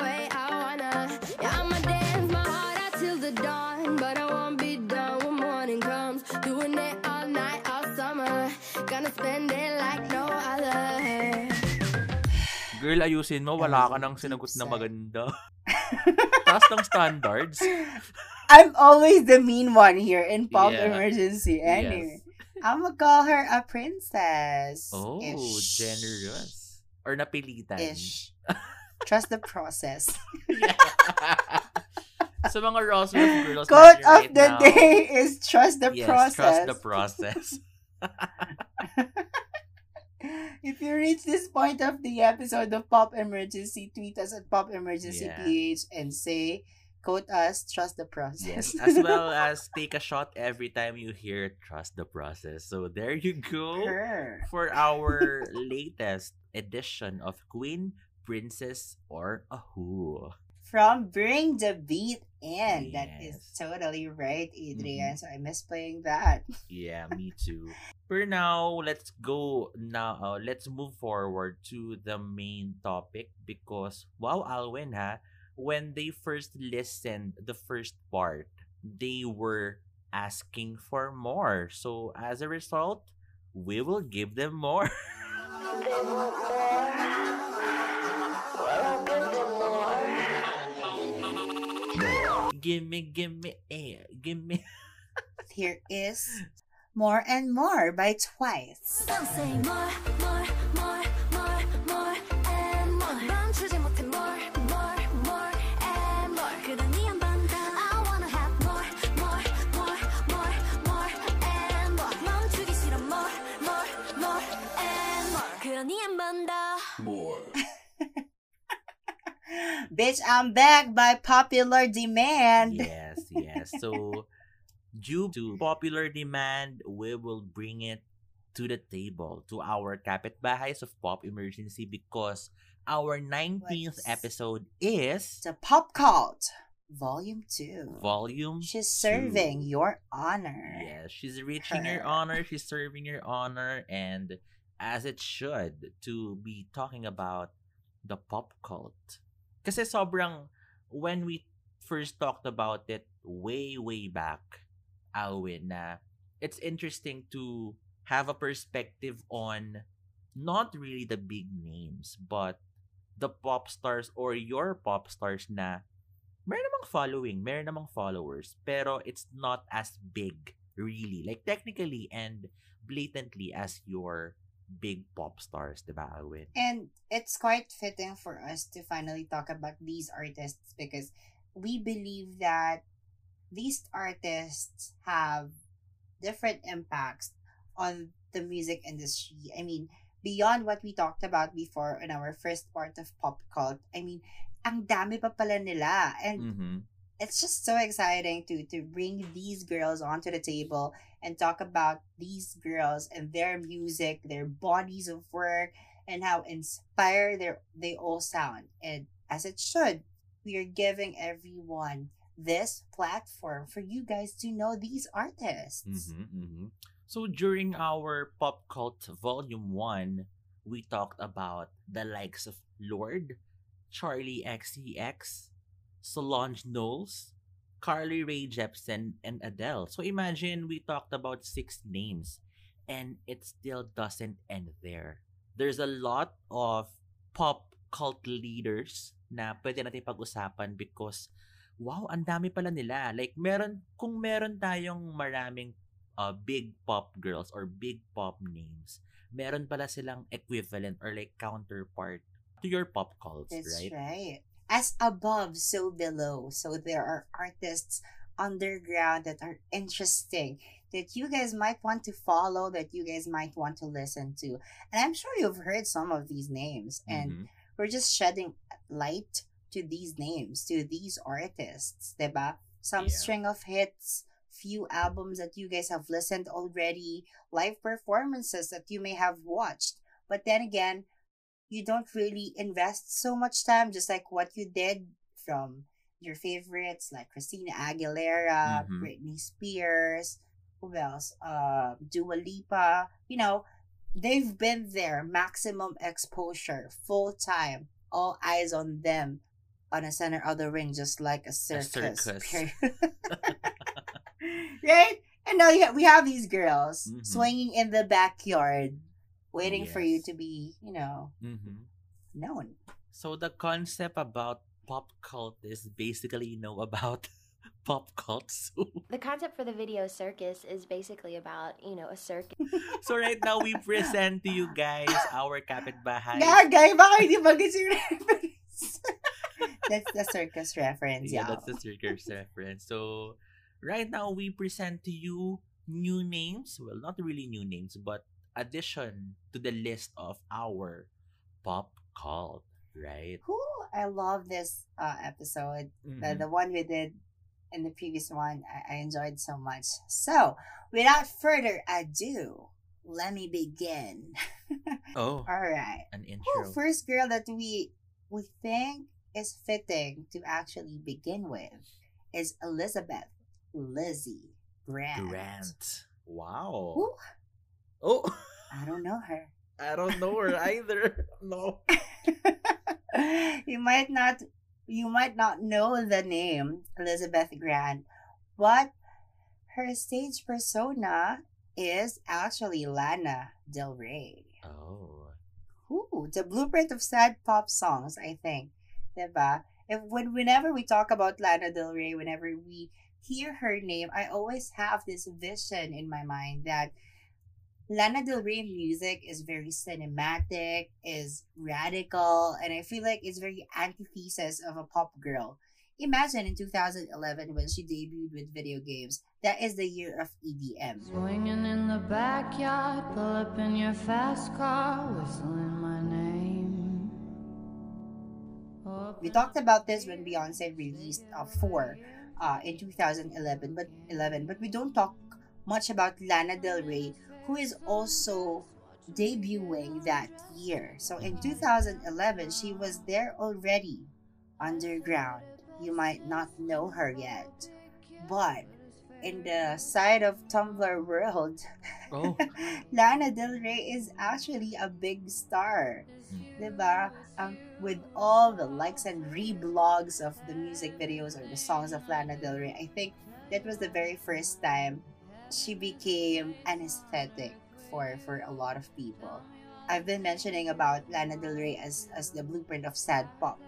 the dawn But I won't be done when morning comes Doing it all night, all summer Gonna spend it like no other Girl, ayusin mo. Wala ka nang sinagot na maganda. (laughs) Taas ng standards. (laughs) I'm always the mean one here in Pop Yeah. Emergency. Yes. Anyway, I'm gonna call her a princess. Oh, Ish. generous. Or napilitan. Ish. Trust the process. (laughs) Sa mga Roswell girls Quote natin of the now, day is trust the yes, process. trust the process. (laughs) (laughs) if you reach this point of the episode of Pop Emergency, tweet us at Pop Emergency Yeah. PH and say, quote us, trust the process. Yes, as well (laughs) as take a shot every time you hear trust the process. So there you go Her. for our latest edition of Queen, Princess, or a Who. From Bring the Beat In. That is totally right, Adrian. Mhm. So I miss playing that. (laughs) Yeah, me too. For now, let's go now. Uh, let's move forward to the main topic because wow, Alwyn ha, when they first listened the first part, they were asking for more. So as a result, we will give them more. (laughs) gimme, gimme, eh, gimme. (laughs) Here is More and More by Twice. Don't say more, more, more, more, Bitch, I'm back by popular demand. yes, yes. So, due to popular demand, we will bring it to the table to our kapitbahays of Pop Emergency because our 19th What's- episode is The Pop Cult, Volume 2. volume. She's serving two. your honor. Yes, she's reaching your Her. honor, she's serving your honor, and as it should, to be talking about the pop cult. Kasi sobrang, when we first talked about it way, way back, Alwin, na it's interesting to have a perspective on not really the big names, but the pop stars or your pop stars na meron namang following, meron namang followers, pero it's not as big really, like technically and blatantly as your big pop stars, diba, Alwyn? And it's quite fitting for us to finally talk about these artists because we believe that these artists have different impacts on the music industry. I mean, beyond what we talked about before in our first part of pop cult, I mean, ang dami pa pala nila. And Mm-hmm. it's just so exciting to to bring these girls onto the table and talk about these girls and their music, their bodies of work, and how inspired they all sound. And as it should, we are giving everyone this platform for you guys to know these artists. Mm-hmm, mm-hmm. So during our pop cult volume one, we talked about the likes of Lorde, Charli XCX, Solange Knowles, Carly Rae Jepsen, and Adele. So imagine we talked about six names, and it still doesn't end there. There's a lot of pop cult leaders na pwede natin pag-usapan because wow, ang dami pala nila. Like, meron, kung meron tayong maraming uh, big pop girls or big pop names, meron pala silang equivalent or like counterpart to your pop cults, That's right? right. As above, so below. So there are artists underground that are interesting that you guys might want to follow, that you guys might want to listen to. And I'm sure you've heard some of these names. And Mhm. we're just shedding light to these names, to these artists, diba? Some Yeah. string of hits, few albums that you guys have listened already, live performances that you may have watched. But then again, you don't really invest so much time, just like what you did from your favorites like Christina Aguilera, Mhm. Britney Spears, who else? Uh, Dua Lipa. You know, they've been there, maximum exposure, full time, all eyes on them on the center of the ring, just like a circus. circus. period. (laughs) right? And now we have these girls Mhm. swinging in the backyard, waiting for you to be, you know, Mhm. known. So the concept about pop cult is basically you know about (laughs) pop cults. The concept for the video circus is basically about, you know, a circus. (laughs) so right now we present to you guys our kapitbahay. Gagay, baka hindi ba yung reference? (laughs) That's the circus reference, Yeah, y'all. that's the circus reference. So right now we present to you new names. Well, not really new names, but addition to the list of our pop cult, right? Who I love this uh, episode. The, Mhm. the one we did in the previous one, I, I enjoyed so much. So, without further ado, let me begin. (laughs) Oh, All right. an intro. first girl that we we think is fitting to actually begin with is Elizabeth Lizzie Grant. Grant. Wow. Who? Oh, I don't know her. (laughs) I don't know her either. (laughs) No. (laughs) you might not you might not know the name Elizabeth Grant, but her stage persona is actually Lana Del Rey. Oh. Ooh, the blueprint of sad pop songs, I think. Diba? If when whenever we talk about Lana Del Rey, whenever we hear her name, I always have this vision in my mind that Lana Del Rey music is very cinematic, is radical, and I feel like it's very antithesis of a pop girl. Imagine in 2011 when she debuted with video games. That is the year of EDM. Swinging in the backyard, pull up in your fast car, whistling my name. We talked about this when Beyonce released uh, four uh, in 2011, but 11, but we don't talk much about Lana Del Rey, who is also debuting that year. So in 2011, she was there already, underground. You might not know her yet, but in the side of Tumblr world, Oh. (laughs) Lana Del Rey is actually a big star. Diba? Um, with all the likes and reblogs of the music videos or the songs of Lana Del Rey, I think that was the very first time she became an aesthetic for, for a lot of people. I've been mentioning about Lana Del Rey as, as the blueprint of sad pop.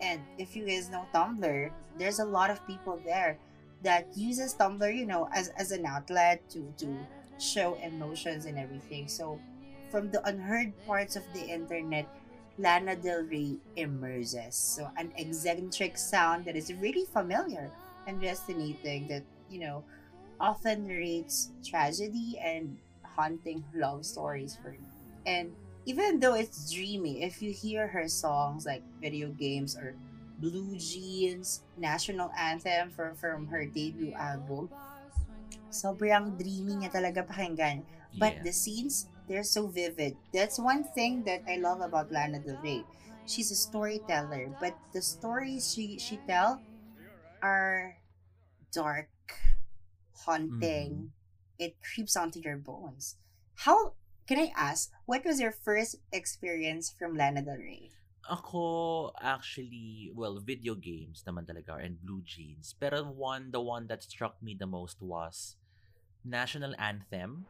And if you guys know Tumblr, there's a lot of people there that uses Tumblr, you know, as as an outlet to to show emotions and everything. So from the unheard parts of the internet, Lana Del Rey emerges. So an eccentric sound that is really familiar and resonating that, you know, often narrates tragedy and haunting love stories for me. And even though it's dreamy, if you hear her songs like video games or Blue Jeans, national anthem for, from her debut album, sobrang dreamy niya talaga pakinggan. But Yeah. the scenes, they're so vivid. That's one thing that I love about Lana Del Rey. She's a storyteller, but the stories she she tell are dark, haunting. Mm-hmm. It creeps onto your bones. How can I ask? What was your first experience from Lana Del Rey? Ako, actually, well, video games naman talaga and blue jeans. Pero one, the one that struck me the most was National Anthem.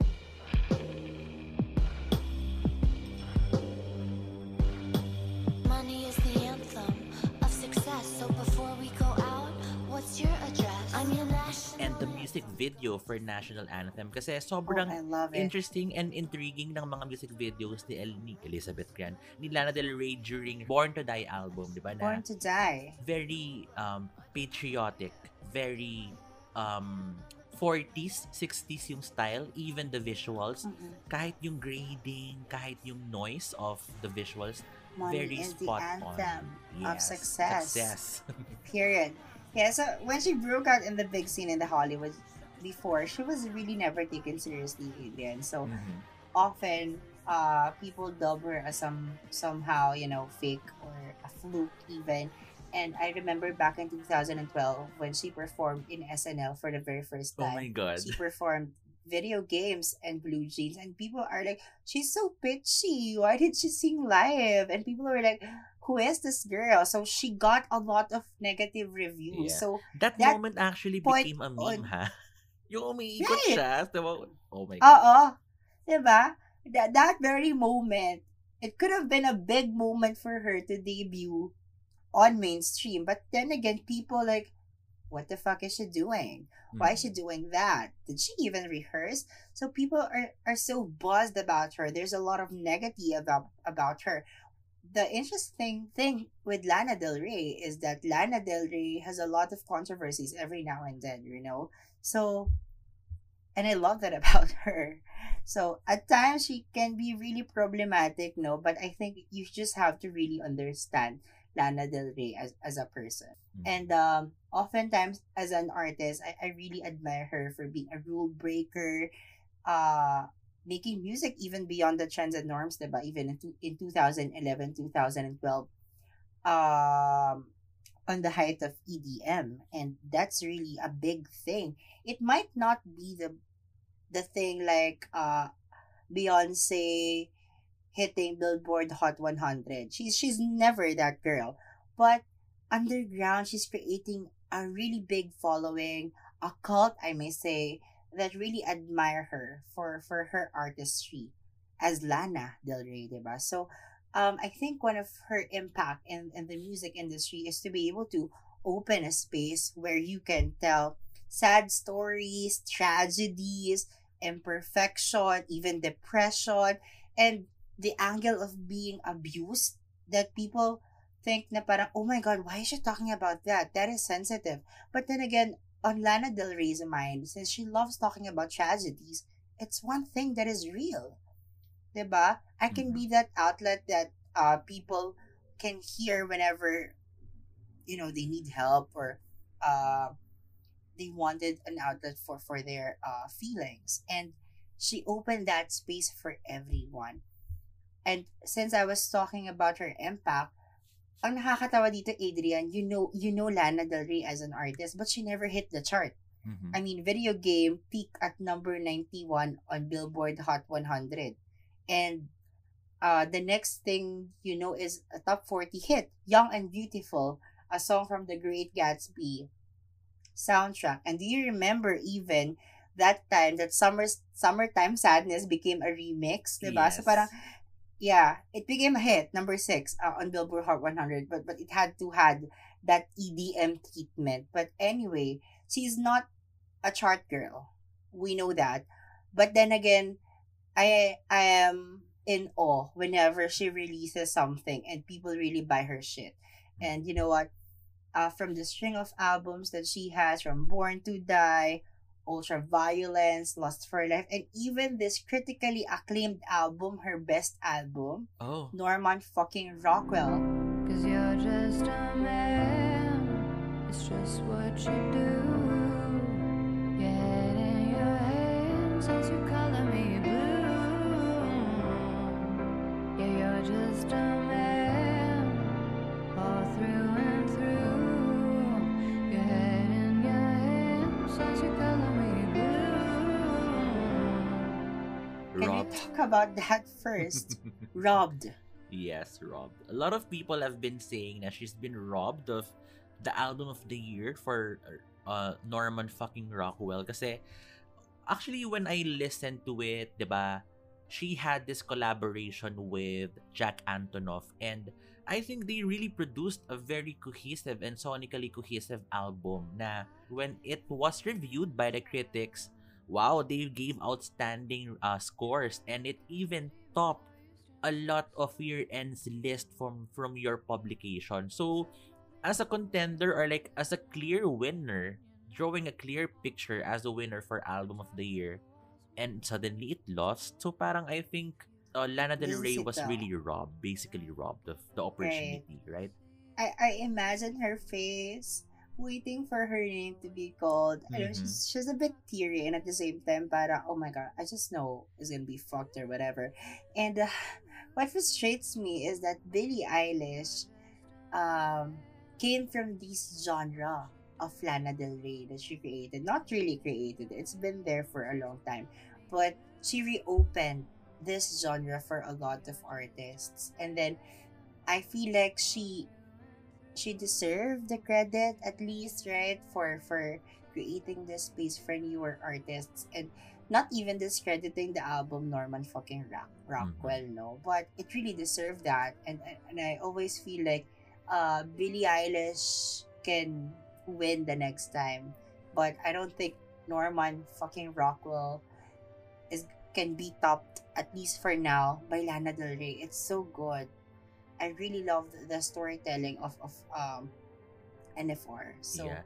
Music video for National Anthem kasi Oh, sobrang it. interesting and intriguing ng mga music videos ni, El, ni Elizabeth Gran, ni Lana Del Rey during Born to Die album, di ba? Na Born to Die. very um, patriotic, very um, 40s, 60s yung style, even the visuals, Mm-mm. kahit yung grading, kahit yung noise of the visuals, Money very is the spot anthem on. of Yes, success. Success. (laughs) Period. Yeah, so when she broke out in the big scene in the Hollywood before, she was really never taken seriously alien. So Mhm. often uh people dub her as some somehow, you know, fake or a fluke even. And I remember back in 2012 when she performed in SNL for the very first time. Oh time. my God. She performed video games and blue jeans and people are like she's so bitchy why did she sing live and people were like who is this girl so she got a lot of negative reviews Yeah. so That, That moment actually became a meme, on- ha? (laughs) Yung umiikot Right. siya. diba? Oh my God. oo diba that, that very moment it could have been a big moment for her to debut on mainstream but then again people like what the fuck is she doing Why is she mm-hmm. doing that? Did she even rehearse? So people are, are so buzzed about her. There's a lot of negative about about her. The interesting thing with Lana Del Rey is that Lana Del Rey has a lot of controversies every now and then, you know? So and I love that (laughs) about her. So at times she can be really problematic, no, but I think you just have to really understand Lana Del Rey as, as a person. Mhm. And um, oftentimes, as an artist, I, I really admire her for being a rule breaker, uh, making music even beyond the trends and norms, diba? Even in, in 2011, 2012, um, on the height of EDM. And that's really a big thing. It might not be the the thing like uh, Beyonce hitting Billboard Hot 100. She's she's never that girl. But underground, she's creating a really big following, a cult, I may say, that really admire her for for her artistry as Lana Del Rey, diba? So, um, I think one of her impact in, in the music industry is to be able to open a space where you can tell sad stories, tragedies, imperfection, even depression, and the angle of being abused that people think na parang, oh my God, why is she talking about that? That is sensitive. But then again, on Lana Del Rey's mind, since she loves talking about tragedies, it's one thing that is real. Diba? I can be that outlet that uh, people can hear whenever, you know, they need help or uh, they wanted an outlet for, for their uh, feelings. And she opened that space for everyone. And since I was talking about her impact, ang nakakatawa dito, Adrian, you know, you know Lana Del Rey as an artist, but she never hit the chart. Mhm. I mean, video game peaked at number 91 on Billboard Hot 100. And uh, the next thing you know is a top 40 hit, Young and Beautiful, a song from the Great Gatsby soundtrack. And do you remember even that time that summer Summertime Sadness became a remix, diba? So Yes. parang yeah, it became a hit, number six uh, on Billboard Hot 100, but but it had to had that EDM treatment. But anyway, she's not a chart girl. We know that. But then again, I I am in awe whenever she releases something and people really buy her shit. And you know what? Uh, from the string of albums that she has, from Born to Die, Ultra Violence, Lust for Life, and even this critically acclaimed album, her best album, Oh. Norman fucking Rockwell. Cause you're just a man. It's just what you do. Your head in your hands as you color me blue. Yeah, you're just a man. All through and through. Your head in your hands as you Can we talk about that (laughs) first? (laughs) Robbed. Yes, robbed. A lot of people have been saying that she's been robbed of the album of the year for uh, Norman fucking Rockwell. Kasi, actually, when I listened to it, di ba, she had this collaboration with Jack Antonoff and I think they really produced a very cohesive and sonically cohesive album na when it was reviewed by the critics, wow, they gave outstanding uh, scores and it even topped a lot of year-ends list from from your publication. So, as a contender or like as a clear winner, drawing a clear picture as a winner for album of the year, and suddenly it lost. So parang I think uh, Lana Del Rey was really robbed, basically robbed of the opportunity, right? I, I imagine her face waiting for her name to be called. I know she's, she's a bit teary and at the same time, para, oh my god, I just know it's gonna be fucked or whatever. And uh, what frustrates me is that Billie Eilish um, came from this genre of Lana Del Rey that she created. Not really created, it's been there for a long time. But she reopened this genre for a lot of artists. And then I feel like she she deserved the credit at least right for for creating this space for newer artists and not even discrediting the album Norman fucking Rock, Rockwell no? But it really deserved that and and I always feel like uh Billie Eilish can win the next time. But I don't think Norman fucking Rockwell is can be topped at least for now by Lana Del Rey. It's so good I really love the storytelling of of um NFR. So yeah.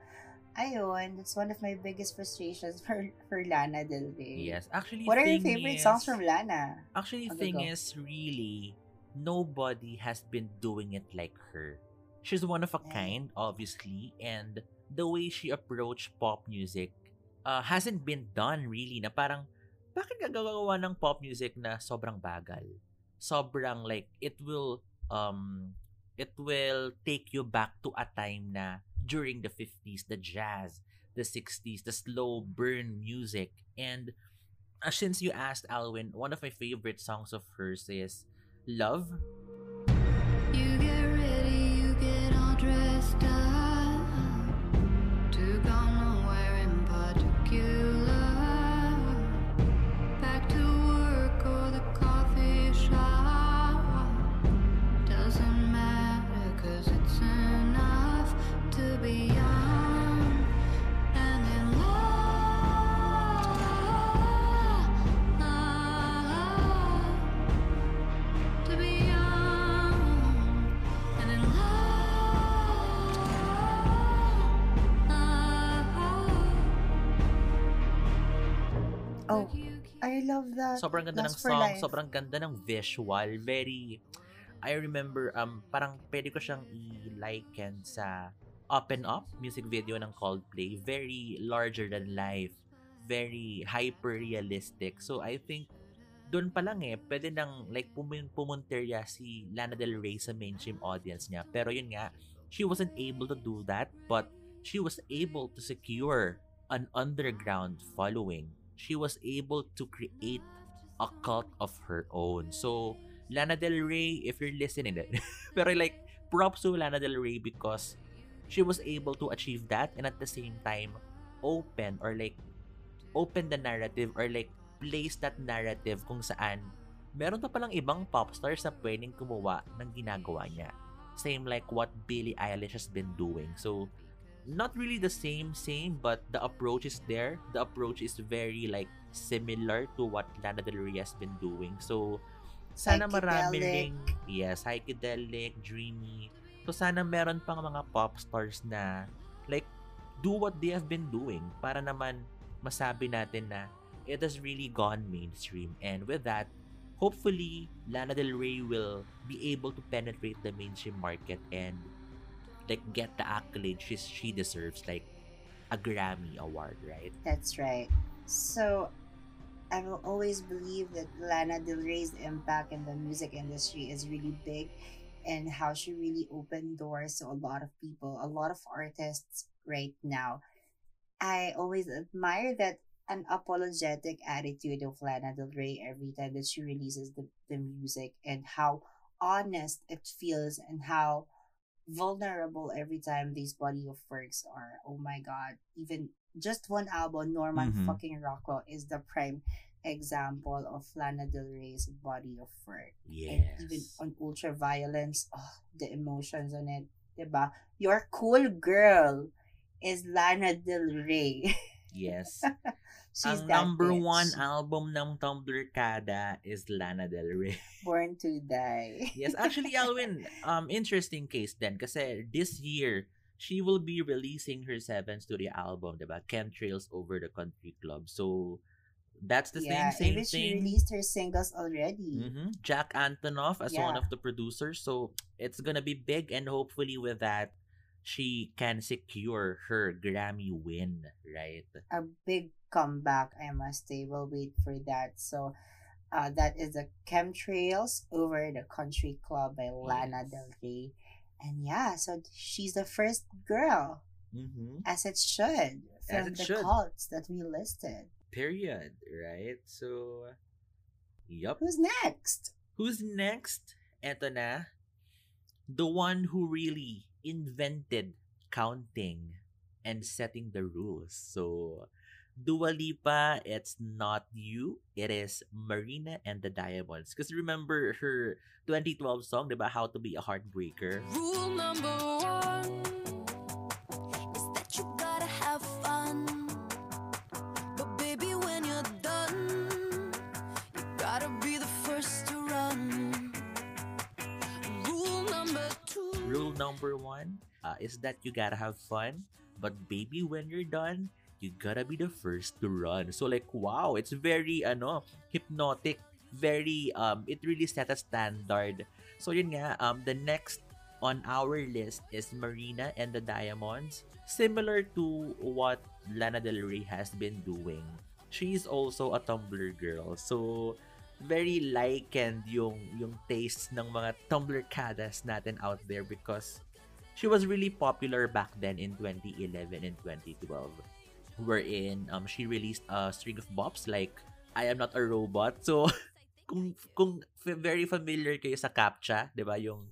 ayun, that's one of my biggest frustrations (laughs) for for Lana Del Rey. Yes. Actually, What are your favorite is- songs from Lana? Actually, Okay, thing go. is, really, nobody has been doing it like her. She's one of a Yeah. kind, obviously, and the way she approached pop music uh, hasn't been done really na parang, bakit gagawa ng pop music na sobrang bagal? Sobrang like, it will, um, it will take you back to a time na during the 50s, the jazz, the 60s, the slow burn music, and uh, since you asked Alwyn, one of my favorite songs of hers is Love. I love that. Sobrang ganda ng Last for song, Life. sobrang ganda ng visual. Very, I remember, um, parang pwede ko siyang i-liken sa Up and Up music video ng Coldplay. Very larger than life. Very hyper-realistic. So, I think, doon pa lang eh, pwede nang like pumun pumunterya si Lana Del Rey sa mainstream audience niya. Pero yun nga, she wasn't able to do that, but she was able to secure an underground following. She was able to create a cult of her own. So, Lana Del Rey, if you're listening, (laughs) pero like, props to Lana Del Rey because she was able to achieve that and at the same time, open or like, open the narrative or like, place that narrative kung saan meron pa palang ibang pop stars na pwedeng kumuha ng ginagawa niya. Same like what Billie Eilish has been doing. So, not really the same same, but the approach is there. The approach is very like similar to what Lana Del Rey has been doing. So sana marami ring yes, psychedelic, dreamy. So sana meron pang mga pop stars na like do what they have been doing para naman masabi natin na it has really gone mainstream and with that hopefully Lana Del Rey will be able to penetrate the mainstream market and like get the accolade she, she deserves like a Grammy award right That's right. So, I will always believe that Lana Del Rey's impact in the music industry is really big and how she really opened doors to a lot of people, a lot of artists right now. I always admire that unapologetic attitude of Lana Del Rey every time that she releases the, the music and how honest it feels and how vulnerable every time these body of works are. Oh my god. Even just one album, Norman Mhm. fucking Rockwell, is the prime example of Lana Del Rey's body of work. And even yes on Ultraviolence, oh, the emotions on it. Diba? Your cool girl is Lana Del Rey. (laughs) yes (laughs) She's ang that number bitch. one album ng Tumblr Kada is Lana Del Rey (laughs) Born to Die. yes, actually, (laughs) Alwyn, um, interesting case then kasi this year, she will be releasing her seventh studio album, diba? Chemtrails Over the Country Club. So, that's the yeah, same, same even she thing. released her singles already. Mhm. Jack Antonoff as one of the producers. So, it's gonna be big and hopefully with that, she can secure her Grammy win, right? a big comeback, I must say. We'll wait for that. So, uh, that is the Chemtrails Over the Country Club by Lana Del Rey. And yeah, so she's the first girl, Mm-hmm. as it should, from it the should. cults that we listed. Period, right? So, yup. Who's next? Who's next? Eto na. The one who really invented counting and setting the rules. So, Dua Lipa, it's not you. It is Marina and the Diamonds. Because remember her 2012 song, diba? How to be a heartbreaker. Rule number one number one uh, is that you gotta have fun. But baby, when you're done, you gotta be the first to run. So like, wow, it's very, ano, hypnotic. Very, um, it really set a standard. So yun nga, um, the next on our list is Marina and the Diamonds. Similar to what Lana Del Rey has been doing. She's also a Tumblr girl. So, very likened yung yung taste ng mga Tumblr kadas natin out there because she was really popular back then in 2011 and 2012 wherein um she released a string of bops like I am not a robot. So (laughs) kung kung very familiar kayo sa CAPTCHA 'di ba? Yung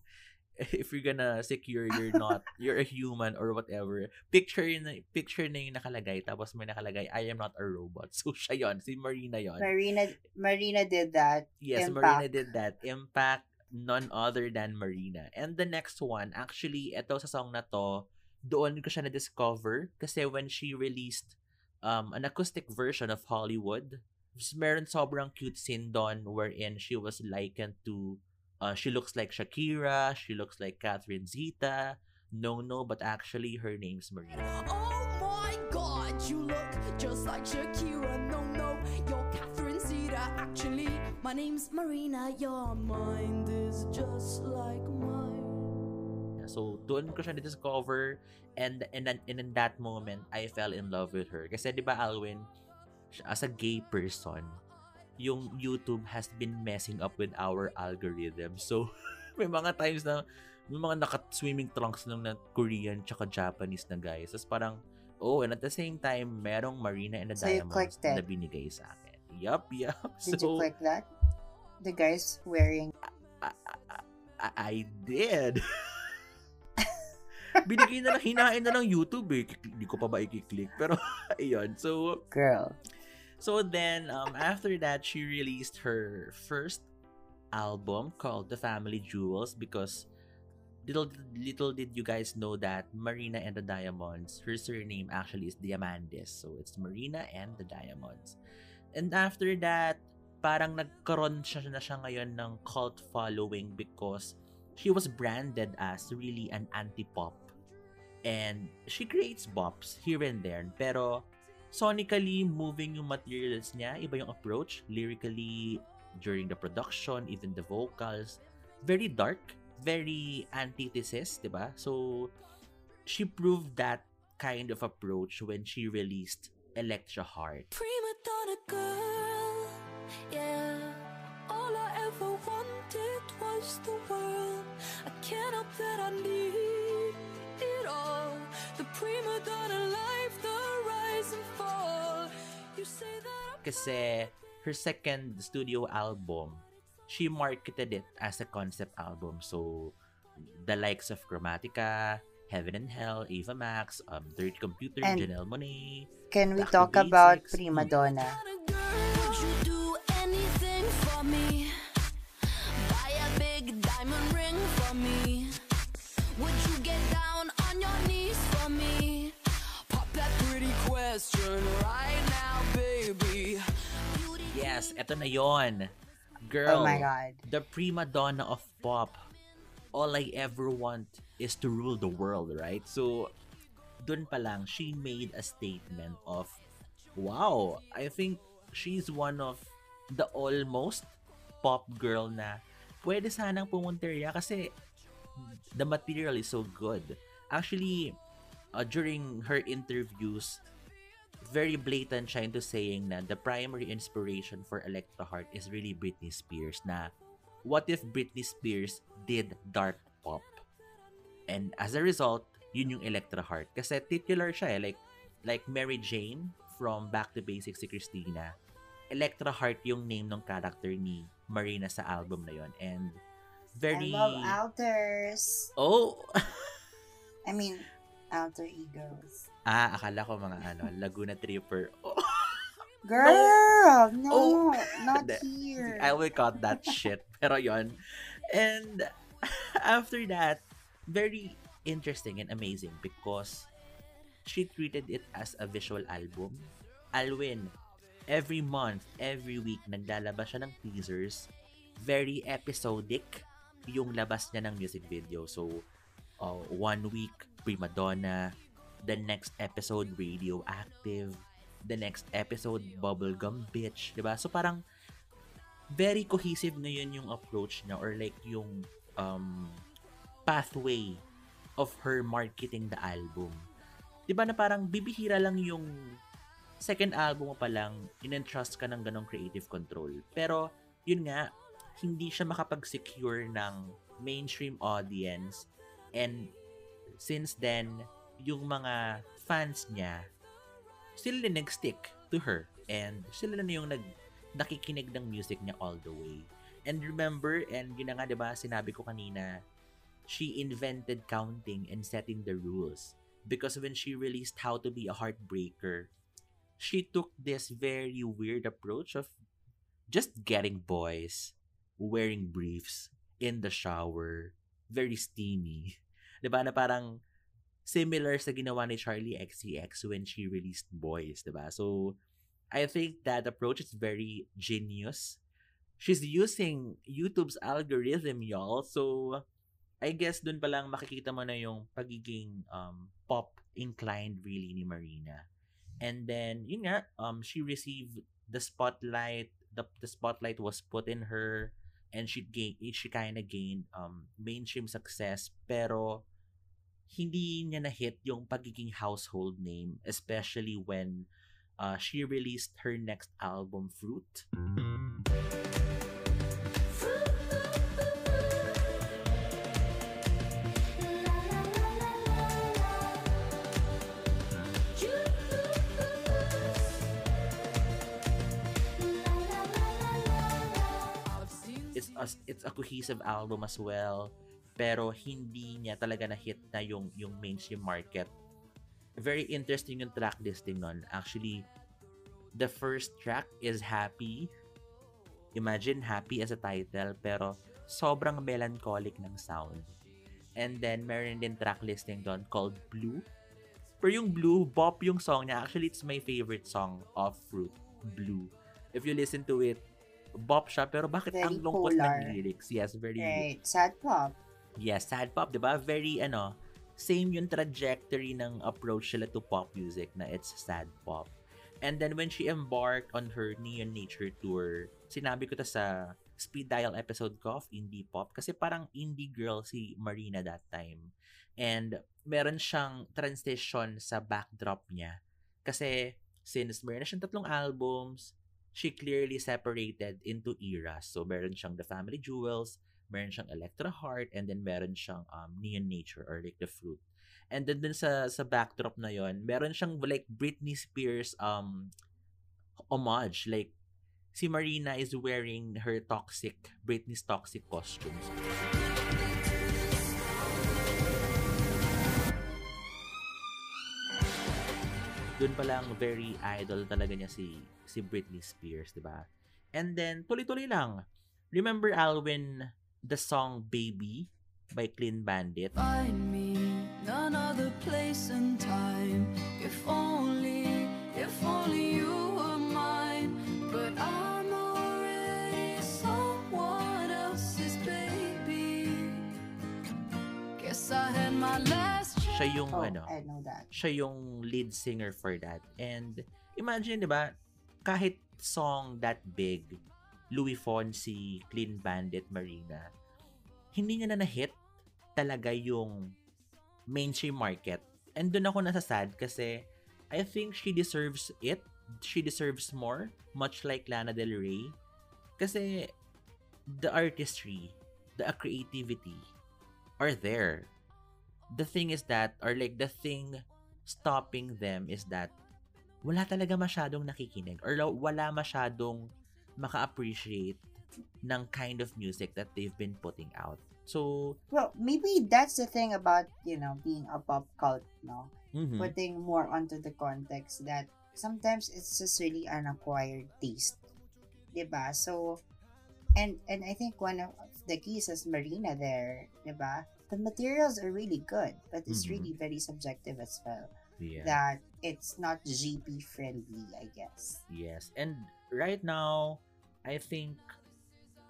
(laughs) if you're gonna secure you're not you're a human or whatever picture na picture na yung nakalagay tapos may nakalagay I am not a robot (laughs) so siya yon si Marina yon Marina Marina did that. Yes, Impact. Marina did that. Impact, none other than Marina. And the next one, actually, ito sa song na to, doon ko siya na-discover kasi when she released um, an acoustic version of Hollywood, meron sobrang cute scene doon wherein she was likened to, uh, she looks like Shakira, she looks like Catherine Zeta, no, no, but actually her name's Marina. Oh my god, you look just like Shakira. No, no, you're Catherine Zeta. Actually, my name's Marina. Your mind is just like mine. So, doon ko siya na-discover and, and, then- and in that moment, I fell in love with her. Kasi di ba Alwyn, as a gay person, yung YouTube has been messing up with our algorithm. So, (laughs) may mga times na may mga naka-swimming trunks lang na Korean tsaka Japanese na guys. Tapos parang, oh, and at the same time, merong Marina and the So Diamonds na binigay sa akin. Yup, yup. Did so, you click that? The guys wearing I, I, I did. (laughs) Binigay na lang, hinain na lang YouTube eh. Hindi ko pa ba i-click. Pero, (laughs) ayun. So, girl. So then, um, after that, she released her first album called The Family Jewels because little little did you guys know that Marina and the Diamonds, her surname actually is Diamandis. So it's Marina and the Diamonds. And after that, parang nagkaroon siya na siya ngayon ng cult following because she was branded as really an anti-pop. And she creates bops here and there. Pero sonically, moving yung materials niya, iba yung approach. Lyrically, during the production, even the vocals. Very dark, very antithesis, di ba? So, she proved that kind of approach when she released Electra Heart. Prima donna girl, yeah. All I ever wanted was the world. I can't help that I need it all. The prima donna life, the Kasi her second studio album, she marketed it as a concept album. So, the likes of Chromatica, Heaven and Hell, Ava Max, um, Dirty Computer, And- Janelle Monáe. Can we Back to talk about. Prima. Donna? not a girl. Would you do anything for me? Buy a big diamond ring for me. Would you get down on your knees question right now, baby. Yes, eto na yon. Girl, Oh my god. the prima donna of pop. All I ever want is to rule the world, right? So, dun pa lang, she made a statement of, wow, I think she's one of the almost pop girl na pwede sanang pumunteriya kasi the material is so good. Actually, uh, during her interviews, very blatant siya into saying na the primary inspiration for Electra Heart is really Britney Spears na what if Britney Spears did dark pop? And as a result, yun yung Electra Heart. Kasi titular siya eh, like, like Mary Jane from Back to Basics si Christina. Electra Heart yung name ng character ni Marina sa album na yon And very... I love alters. Oh! (laughs) I mean, alter egos. Ah, akala ko mga ano, Laguna Tripper. (laughs) Oh. Girl, no, Oh. not here. I will cut that shit. (laughs) Pero yon. And (laughs) after that, very interesting and amazing because she treated it as a visual album. Alwin, every month, every week, naglalabas siya ng teasers. Very episodic yung labas niya ng music video. So, uh, one week, Prima Donna. The next episode, Radioactive. The next episode, Bubblegum Bitch. 'di ba So, parang very cohesive ngayon yung approach niya or like yung um, pathway of her marketing the album. 'Di ba na parang bibihira lang yung second album mo pa lang, in-entrust ka ng ganong creative control. Pero, yun nga, hindi siya makapag-secure ng mainstream audience and since then, yung mga fans niya sila na nag-stick to her and sila na yung nag nakikinig ng music niya all the way. And remember, and yun na nga, di ba, sinabi ko kanina, she invented counting and setting the rules. Because when she released How to Be a Heartbreaker, she took this very weird approach of just getting boys wearing briefs in the shower, very steamy. 'Di ba na parang similar sa ginawa ni Charlie XCX when she released Boys, 'di ba? So I think that approach is very genius. She's using YouTube's algorithm, y'all. So I guess dun pa lang makikita mo na yung pagiging um, pop inclined really ni Marina. And then, yun nga, um, she received the spotlight. The, the spotlight was put in her and she gained, she kind of gained um, mainstream success pero hindi niya na-hit yung pagiging household name especially when uh, she released her next album, Fruit. it's a, it's a cohesive album as well pero hindi niya talaga na hit na yung yung mainstream market very interesting yung track listing nun actually the first track is happy imagine happy as a title pero sobrang melancholic ng sound And then, meron din track listing doon called Blue. Pero yung Blue, bop yung song niya. Actually, it's my favorite song of Fruit, Blue. If you listen to it, bop siya. Pero bakit Very ang lungkot polar. ng lyrics? Yes, very Right. Sad pop. Yes, sad pop, 'di ba? Very ano, same yung trajectory ng approach nila to pop music na it's sad pop. And then when she embarked on her Neon Nature tour, sinabi ko to sa speed dial episode ko of Indie Pop kasi parang indie girl si Marina that time. And meron siyang transition sa backdrop niya. Kasi since meron siyang tatlong albums, she clearly separated into eras. So meron siyang The Family Jewels, meron siyang Electra Heart, and then meron siyang um, Neon Nature or like The Fruit. And then dun sa sa backdrop na yon, meron siyang like Britney Spears um homage like si Marina is wearing her toxic Britney's toxic costumes. Doon pa lang very idol talaga niya si si Britney Spears, 'di ba? And then tuloy-tuloy lang. Remember Alwin the song Baby by Clean Bandit? Find me none other place and time. If only, if only you were mine. But I'm already someone else's baby. Guess I had my last chance. Siya yung Oh, ano, I know that. siya yung lead singer for that. And imagine, 'di ba, kahit song that big, Louis Fonsi, Clean Bandit, Marina, hindi niya na na-hit talaga yung mainstream market. And doon ako nasasad kasi I think she deserves it. She deserves more, much like Lana Del Rey. Kasi the artistry, the creativity are there. The thing is that, or like the thing stopping them is that wala talaga masyadong nakikinig or la- wala masyadong maka-appreciate ng kind of music that they've been putting out. So, Well, maybe that's the thing about, you know, being a pop cult, no? mhm. Putting more onto the context that sometimes it's just really an acquired taste. Diba? So, and and I think one of the keys is Marina there, diba? The materials are really good, but it's Mhm. really very subjective as well. yeah. That it's not GP friendly, I guess. Yes. And right now, I think,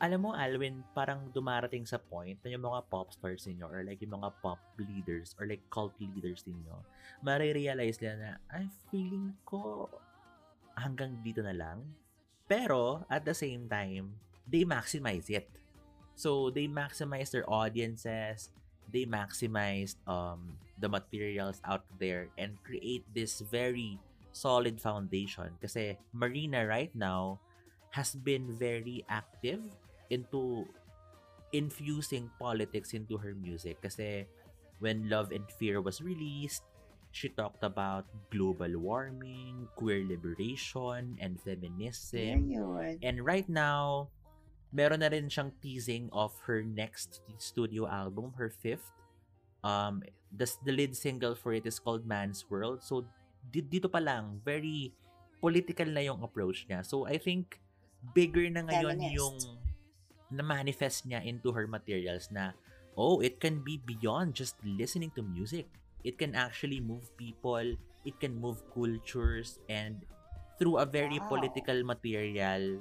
alam mo, Alwin, parang dumarating sa point na yung mga pop stars ninyo or like yung mga pop leaders or like cult leaders ninyo, marirealize nila na, ay, feeling ko hanggang dito na lang. Pero, at the same time, they maximize it. So, they maximize their audiences, they maximize um, the materials out there and create this very solid foundation kasi Marina right now has been very active into infusing politics into her music kasi when Love and Fear was released she talked about global warming, queer liberation, and feminism. And right now, meron na rin siyang teasing of her next studio album, her fifth. Um, the, the lead single for it is called Man's World. So, di- dito pa lang, very political na yung approach niya. So, I think, bigger na ngayon Feminist. yung na-manifest niya into her materials na, oh, it can be beyond just listening to music. It can actually move people, it can move cultures, and through a very Wow. political material,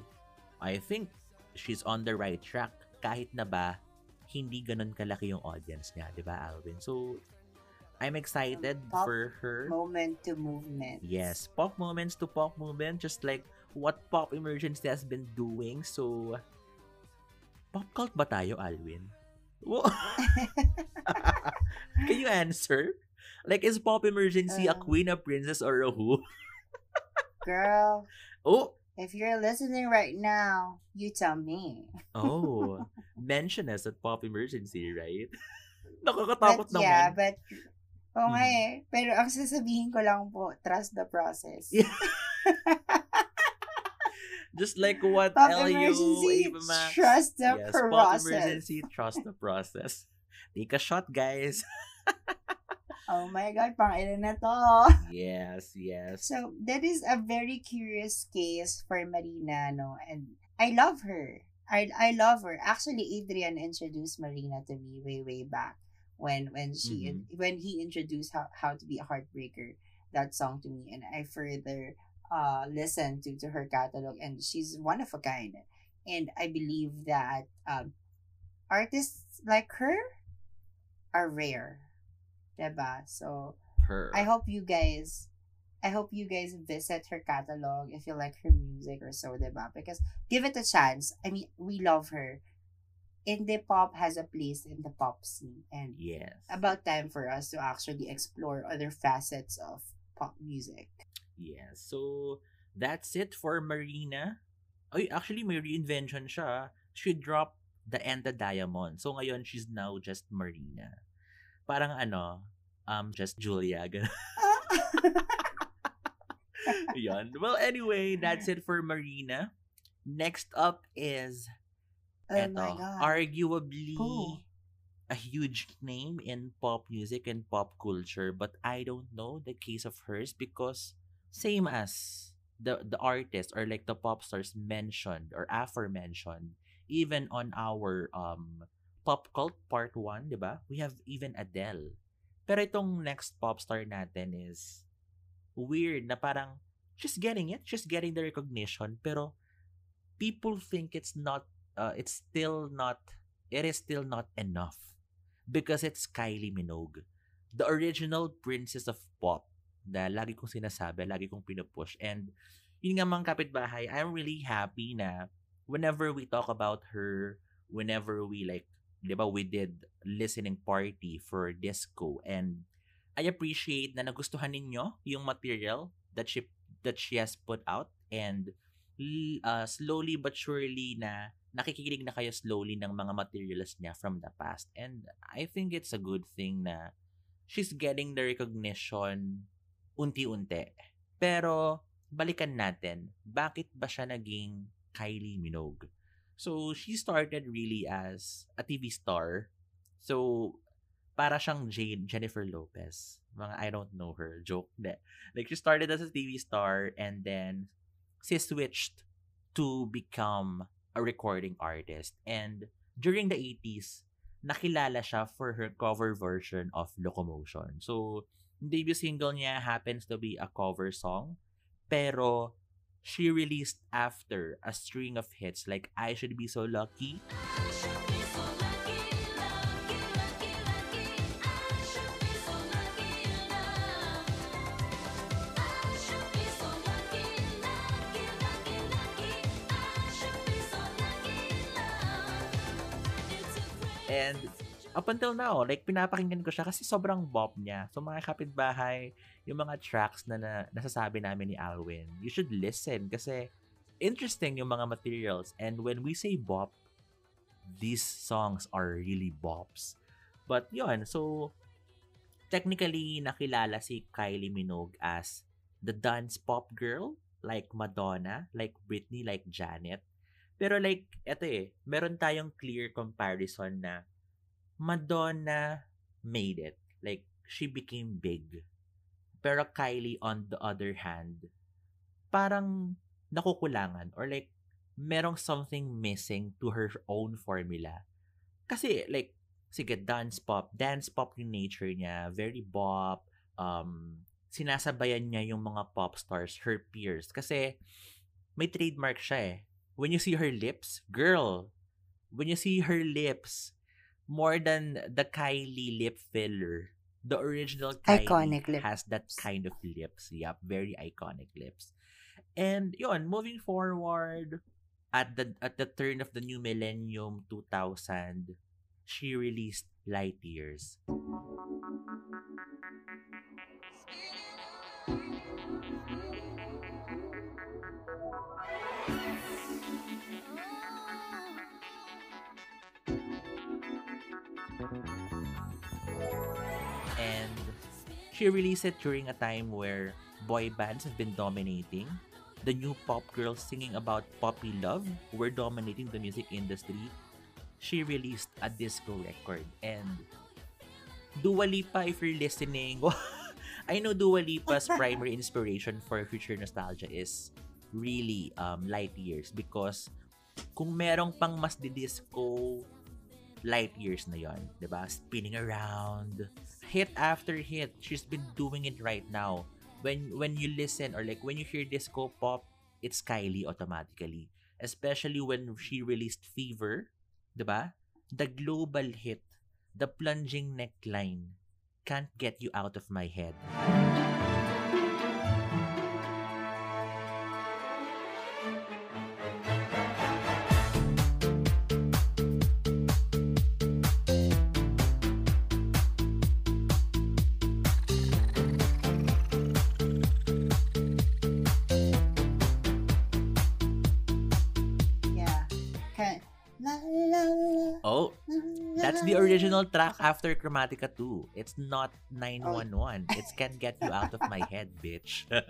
I think she's on the right track. Kahit na ba, hindi ganun kalaki yung audience niya, di ba, Alvin? So, I'm excited Pop for her. Moment to movement. Yes, pop moments to pop movement, just like what Pop Emergency has been doing. So, pop cult ba tayo, Alwin? (laughs) Can you answer? Like, is Pop Emergency a Uh. queen, a princess, or a who? (laughs) Girl, Oh, if you're listening right now, you tell me. oh. Mention us at Pop Emergency, right? (laughs) But Nakakatakot naman. yeah, but Oo nga Mhm. eh. Pero ang sasabihin ko lang po, trust the process. Yeah. Just like what Pop LU, emergency, Max. trust the yes, Pop process. Emergency, trust the process. (laughs) Take a shot, guys. (laughs) Oh my God, pang ilan na to. Yes, yes. So, that is a very curious case for Marina, no? And I love her. I, I love her. Actually, Adrian introduced Marina to me way, way back when when she in- mm-hmm. when he introduced how, how to be a heartbreaker that song to me and I further uh listen to to her catalog and she's one of a kind and I believe that um artists like her are rare diba so Her. I hope you guys I hope you guys visit her catalog if you like her music or so, diba? Because give it a chance. I mean, we love her. Indie pop has a place in the pop scene and Yes. about time for us to actually explore other facets of pop music. Yes. So, that's it for Marina. Ay, actually, may reinvention siya. She dropped the and the Diamond. So, ngayon, she's now just Marina. Parang ano, um, just Julia. (laughs) Yun. Well, anyway, that's it for Marina. Next up is oh eto, my god. arguably a huge name in pop music and pop culture, but I don't know the case of hers because same as the the artist or like the pop stars mentioned or aforementioned, even on our um pop cult part 1, 'di ba? We have even Adele. Pero itong next pop star natin is weird na parang she's getting it, she's getting the recognition, pero people think it's not uh, it's still not it is still not enough because it's Kylie Minogue. The original princess of pop na lagi kong sinasabi, lagi kong pinupush. And yun nga mga kapitbahay, I'm really happy na whenever we talk about her, whenever we like, di ba, we did listening party for disco and I appreciate na nagustuhan ninyo yung material that she that she has put out and uh, slowly but surely na nakikinig na kayo slowly ng mga materials niya from the past. And I think it's a good thing na she's getting the recognition unti-unti. Pero balikan natin, bakit ba siya naging Kylie Minogue? So, she started really as a TV star. So, para siyang Jane, Jennifer Lopez. Mga I don't know her. Joke. De. Like, she started as a TV star and then she switched to become a recording artist. And during the 80s, nakilala siya for her cover version of Locomotion. So, debut single niya happens to be a cover song, pero she released after a string of hits like I Should Be So Lucky, And up until now, like pinapakinggan ko siya kasi sobrang bop niya. So mga kapitbahay, yung mga tracks na, na nasasabi namin ni Alwin, you should listen kasi interesting yung mga materials. And when we say bop, these songs are really bops. But yun, so technically nakilala si Kylie Minogue as the dance pop girl like Madonna, like Britney, like Janet. Pero like, eto eh, meron tayong clear comparison na Madonna made it. Like, she became big. Pero Kylie, on the other hand, parang nakukulangan or like, merong something missing to her own formula. Kasi, like, sige, dance pop. Dance pop yung nature niya. Very bop. Um, sinasabayan niya yung mga pop stars, her peers. Kasi, may trademark siya eh. When you see her lips, girl, when you see her lips, more than the Kylie lip filler, the original Kylie Iconic lips. has that kind of lips. Yep, very iconic lips. And yun, moving forward, at the at the turn of the new millennium 2000, she released Light Years. And she released it during a time where boy bands have been dominating. The new pop girls singing about puppy love were dominating the music industry. She released a disco record and Dua Lipa, if you're listening, (laughs) I know Dua Lipa's (laughs) primary inspiration for future nostalgia is really um, light years because kung merong pang mas di disco light years na yon, 'di ba? Spinning around, hit after hit. She's been doing it right now. When when you listen or like when you hear disco pop, it's Kylie automatically. Especially when she released Fever, 'di ba? The global hit, the plunging neckline, can't get you out of my head. The original track after Chromatica 2. It's not 911. It's Can't Get You Out of My Head, bitch. (laughs)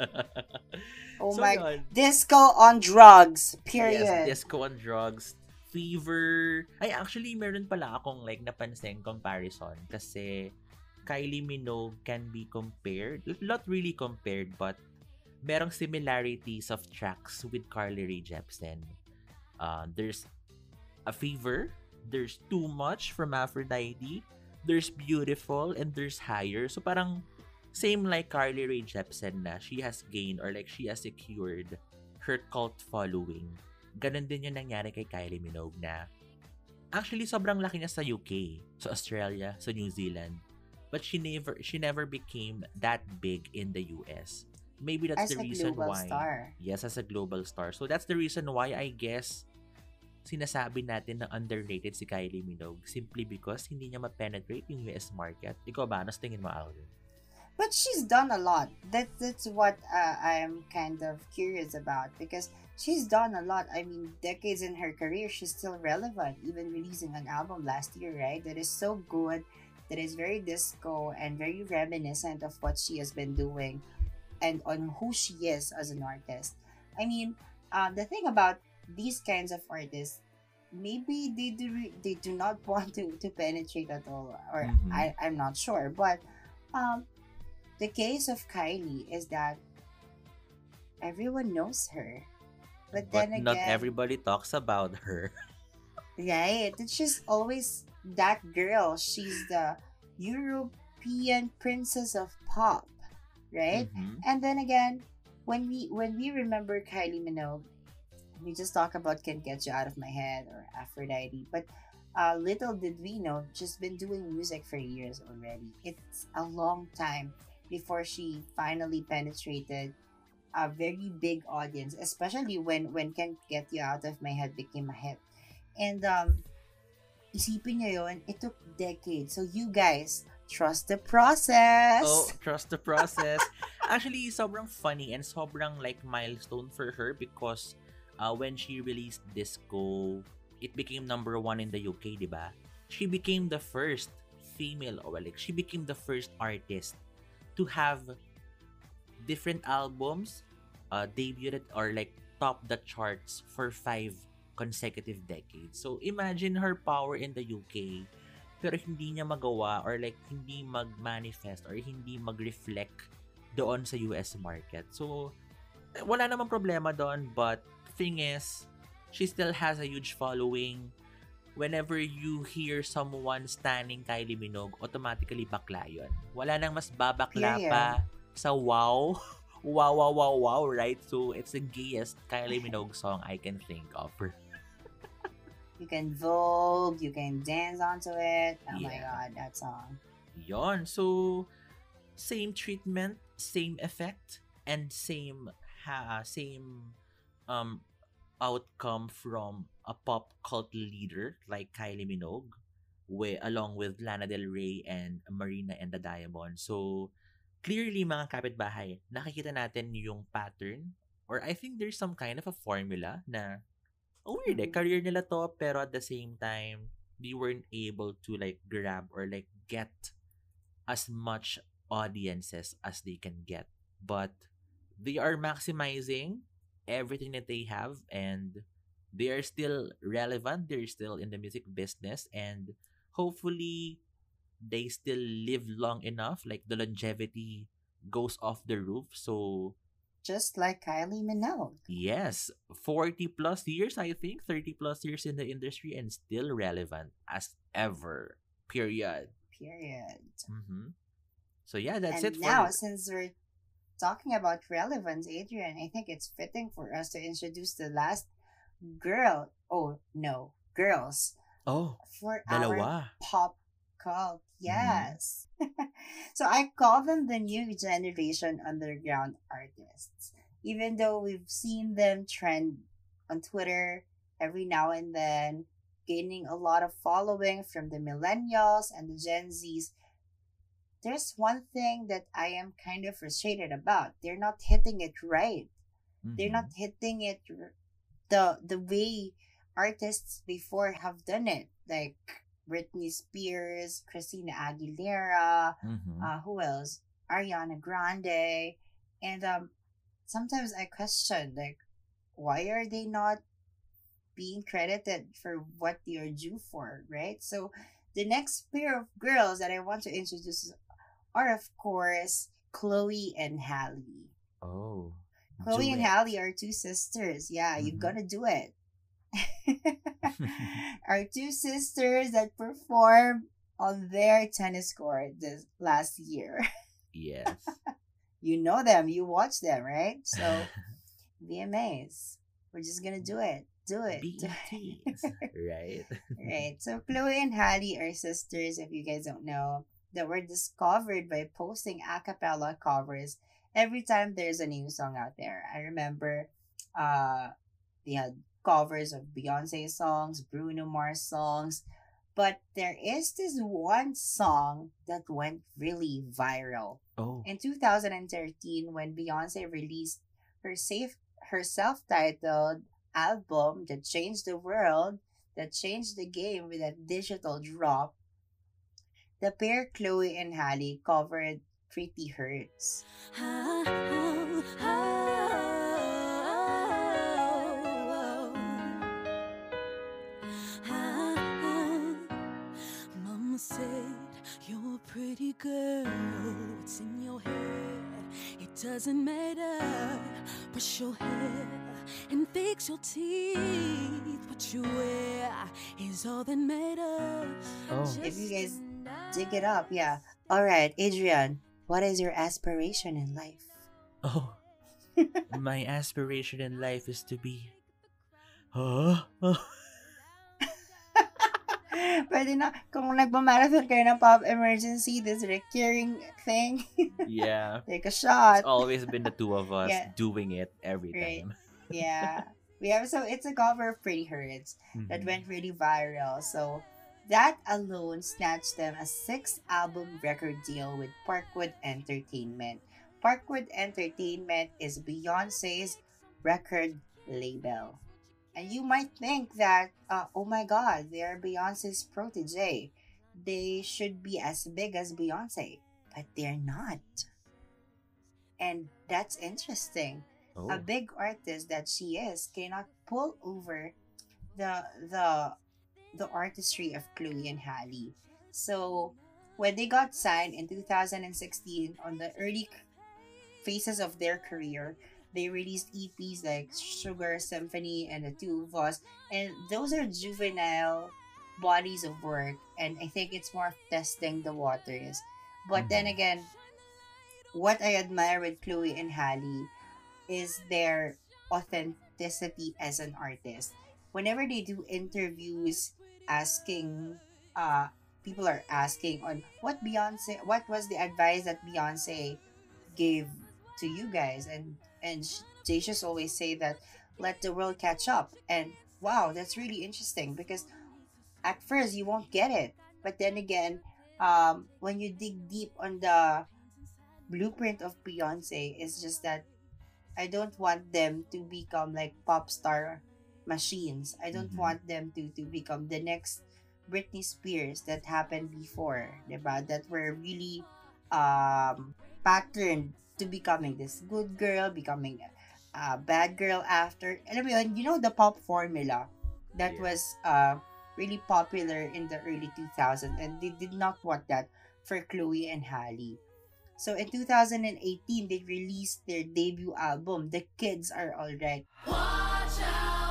Oh So my yun. Disco on drugs. Period. Yes, disco on drugs. Fever. Ay, actually, meron pala akong like napansin comparison kasi Kylie Minogue can be compared, not really compared, but merong similarities of tracks with Carly Rae Jepsen. Uh, there's a fever, there's too much from Aphrodite, there's beautiful, and there's higher. So parang same like Carly Rae Jepsen na she has gained or like she has secured her cult following. Ganon din yung nangyari kay Kylie Minogue na actually sobrang laki niya sa UK, sa Australia, sa New Zealand. But she never she never became that big in the US. Maybe that's As the a reason why. star. Yes, as a global star. So that's the reason why I guess sinasabi natin na underrated si Kylie Minogue simply because hindi niya ma-penetrate yung US market. Ikaw ba? Ano tingin mo, Alvin? But she's done a lot. That that's what uh, I'm kind of curious about because she's done a lot. I mean, decades in her career, she's still relevant. Even releasing an album last year, right? That is so good. That is very disco and very reminiscent of what she has been doing, and on who she is as an artist. I mean, um, the thing about these kinds of artists, maybe they do they do not (laughs) want to to penetrate at all, or Mhm. I I'm not sure, but um the case of Kylie is that everyone knows her. But, But then again, not everybody talks about her. right? It's just always that girl. She's the European princess of pop, right? Mhm. And then again, when we when we remember Kylie Minogue, we just talk about "Can't Get You Out of My Head" or Aphrodite, but uh, little did we know, she's been doing music for years already. It's a long time before she finally penetrated a very big audience, especially when when "Can't Get You Out of My Head" became a hit. And um, isipin nyo yun, it took decades. So you guys, trust the process. Oh, trust the process. (laughs) Actually, sobrang funny and sobrang like milestone for her because uh, when she released Disco, it became number one in the UK, di ba? She became the first female, or like, she became the first artist to have different albums uh, debuted or like top the charts for five consecutive decades. So imagine her power in the UK pero hindi niya magawa or like hindi mag-manifest or hindi mag-reflect doon sa US market. So eh, wala namang problema doon but thing is she still has a huge following. Whenever you hear someone standing Kylie Minogue, automatically bakla yun. Wala nang mas babakla Period. pa sa wow. (laughs) wow, wow, wow, wow, right? So, it's the gayest Kylie Minogue (laughs) song I can think of. You can vogue, you can dance onto it. Oh my god, that song. Yon. So, same treatment, same effect, and same ha same um outcome from a pop cult leader like Kylie Minogue, with, along with Lana Del Rey and Marina and the Diamond. So, clearly mga kapitbahay, nakikita natin yung pattern or I think there's some kind of a formula na oh, weird eh, Mhm. career nila to pero at the same time they weren't able to like grab or like get as much audiences as they can get but they are maximizing everything that they have and they are still relevant they're still in the music business and hopefully they still live long enough like the longevity goes off the roof so just like Kylie Minogue. Yes, 40 plus years, I think, 30 plus years in the industry and still relevant as ever. Period. Period. Mm-hmm. So yeah, that's and it now, since we're talking about relevance, Adrian, I think it's fitting for us to introduce the last girl. Oh no, girls Oh, for our dalawa. pop cult. Mm-hmm. Yes. (laughs) so I call them the new generation underground artists. Even though we've seen them trend on Twitter every now and then, gaining a lot of following from the millennials and the Gen Zs, there's one thing that I am kind of frustrated about. They're not hitting it right. They're Mhm. not hitting it the the way artists before have done it, like Britney Spears, Christina Aguilera, Mhm. uh, who else? Ariana Grande, and um, sometimes I question like, why are they not being credited for what they are due for, right? So the next pair of girls that I want to introduce are of course Chloe and Halle. Oh. Chloe and. Halle are two sisters. Yeah, you Mhm. gotta do it. (laughs) (laughs) are two sisters that performed on their tennis court this last year. Yes. (laughs) You know them, you watch them, right? So VMAs. We're just gonna do it. Do it. do it. Right? right. So Chloe and Halle are sisters, if you guys don't know, that were discovered by posting a cappella covers every time there's a new song out there. I remember uh they had covers of Beyonce songs, Bruno Mars songs, but there is this one song that went really viral. Oh. In 2013, when Beyonce released her safe her self-titled album that changed the world, that changed the game with a digital drop, the pair Chloe and Halle covered Pretty Hurts. Mama said you're a pretty girl. What's in your head? It doesn't matter. Brush your hair and fix your teeth. What you wear is all that matters. Oh. If you guys dig it up, yeah. All right, Adrian, what is your aspiration in life? Oh. (laughs) My aspiration in life is to be. Huh? (laughs) Pwede na, kung nagmamarathon kayo ng pop emergency, this recurring thing, (laughs) yeah. take a shot. It's always been the two of us Yeah. doing it every Right. time. Yeah. We have so it's a cover of Pretty Hurts that Mhm. went really viral. So that alone snatched them a six album record deal with Parkwood Entertainment. Parkwood Entertainment is Beyonce's record label. And you might think that, uh, oh my god, they're Beyonce's protege. They should be as big as Beyonce. But they're not. And that's interesting Oh. a big artist that she is cannot pull over the the the artistry of Chloe and Halle. So when they got signed in 2016 on the early phases of their career, they released EPs like Sugar Symphony and the Two of Us, and those are juvenile bodies of work, and I think it's more testing the waters. But then Mhm. again, what I admire with Chloe and Halle is their authenticity as an artist. Whenever they do interviews asking uh people are asking on what Beyonce what was the advice that Beyonce gave to you guys? And and they just always say that let the world catch up. And wow that's really interesting because at first you won't get it. But then again um when you dig deep on the blueprint of Beyonce is just that I don't want them to become like pop star machines. I don't Mhm. want them to to become the next Britney Spears that happened before, diba? That were really um patterned to becoming this good girl, becoming a bad girl after. Alam mo yun, you know the pop formula that Yeah. was uh really popular in the early 2000s and they did not want that for Chloe and Halle. So in 2018, they released their debut album, The Kids Are Alright. Watch out,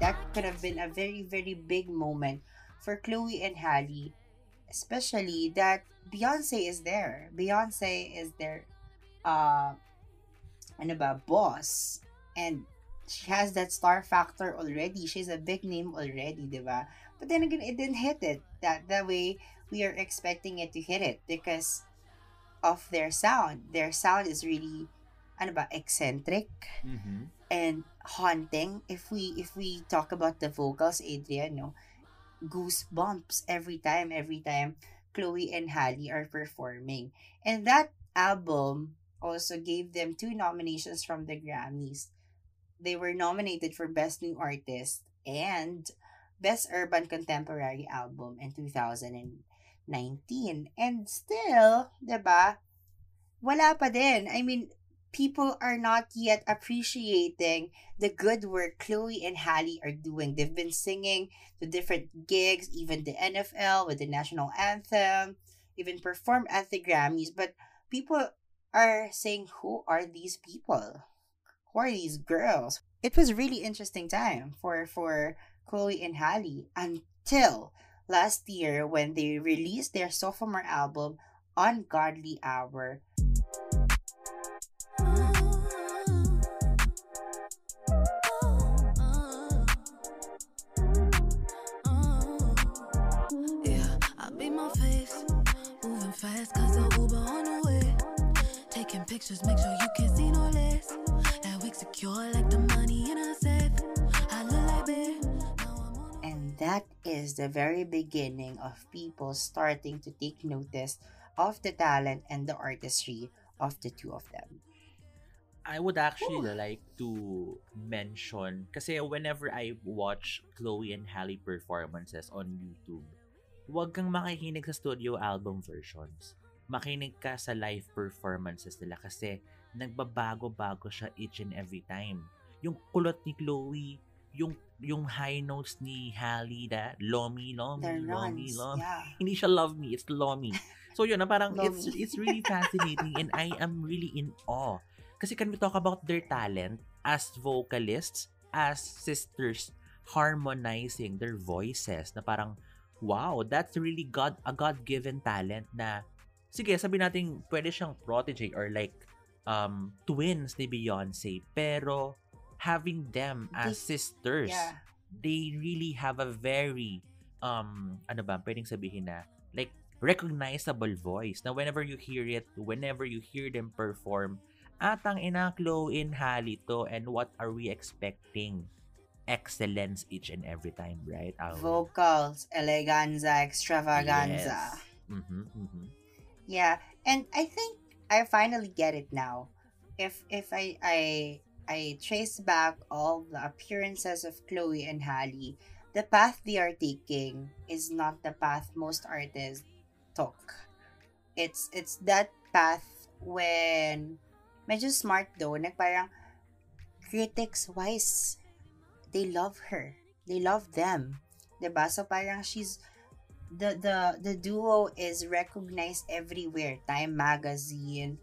That could have been a very, very big moment for Chloe and Halle. Especially that Beyonce is there. Beyonce is their uh ano ba, boss. And she has that star factor already. She's a big name already, di ba? But then again, it didn't hit it that the way we are expecting it to hit it because of their sound. Their sound is really ano ba, eccentric Mhm. and haunting. If we if we talk about the vocals, Adrian, no, goosebumps every time, every time Chloe and Halle are performing. And that album also gave them two nominations from the Grammys. They were nominated for Best New Artist and Best Urban Contemporary Album in 2019. And still, 'di ba? Wala pa din. I mean, people are not yet appreciating the good work Chloe and Halle are doing. They've been singing to different gigs, even the NFL with the national anthem, even performed at the Grammys. But people are saying, who are these people? Who are these girls? It was really interesting time for for Chloe and Halle until last year when they released their sophomore album, Ungodly Hour. Yeah, I my face. Moving fast cause the Uber on pictures, make sure you can see no less. That wig secure like the money in a safe. I look like babe. Now I'm on And that is the very beginning of people starting to take notice of the talent and the artistry of the two of them. I would actually like to mention kasi whenever I watch Chloe and Halle performances on YouTube, huwag kang makikinig sa studio album versions. Makinig ka sa live performances nila kasi nagbabago-bago siya each and every time. Yung kulot ni Chloe, yung yung high notes ni Halle na lomi, lomi, Their lomi, runs, lomi. yeah. Hindi siya love me, it's lomi. So yun, na parang it's it's really fascinating and I am really in awe. Kasi can we talk about their talent as vocalists, as sisters, harmonizing their voices na parang, wow, that's really God, a God-given talent na, sige, sabi natin, pwede siyang protege or like, um, twins ni Beyonce, pero having them as They- sisters, Yeah. they really have a very, um, ano ba, pwedeng sabihin na, like, recognizable voice na whenever you hear it, whenever you hear them perform, atang ina Chloe and Halle to and what are we expecting? Excellence each and every time, right? Our- Vocals, eleganza, extravaganza. Yes. Mhm, mhm. Yeah, and I think I finally get it now. If if I I I trace back all the appearances of Chloe and Halle, the path they are taking is not the path most artists took. It's it's that path when medyo smart though, nag parang critics wise they love her. They love them. 'Di ba? So parang she's the the the duo is recognized everywhere. Time magazine,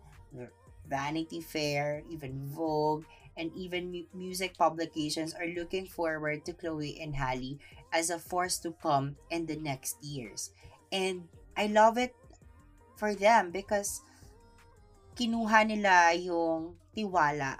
Vanity Fair, even Vogue, and even mu- music publications are looking forward to Chloe and Halle as a force to come in the next years. And I love it for them because kinuha nila yung tiwala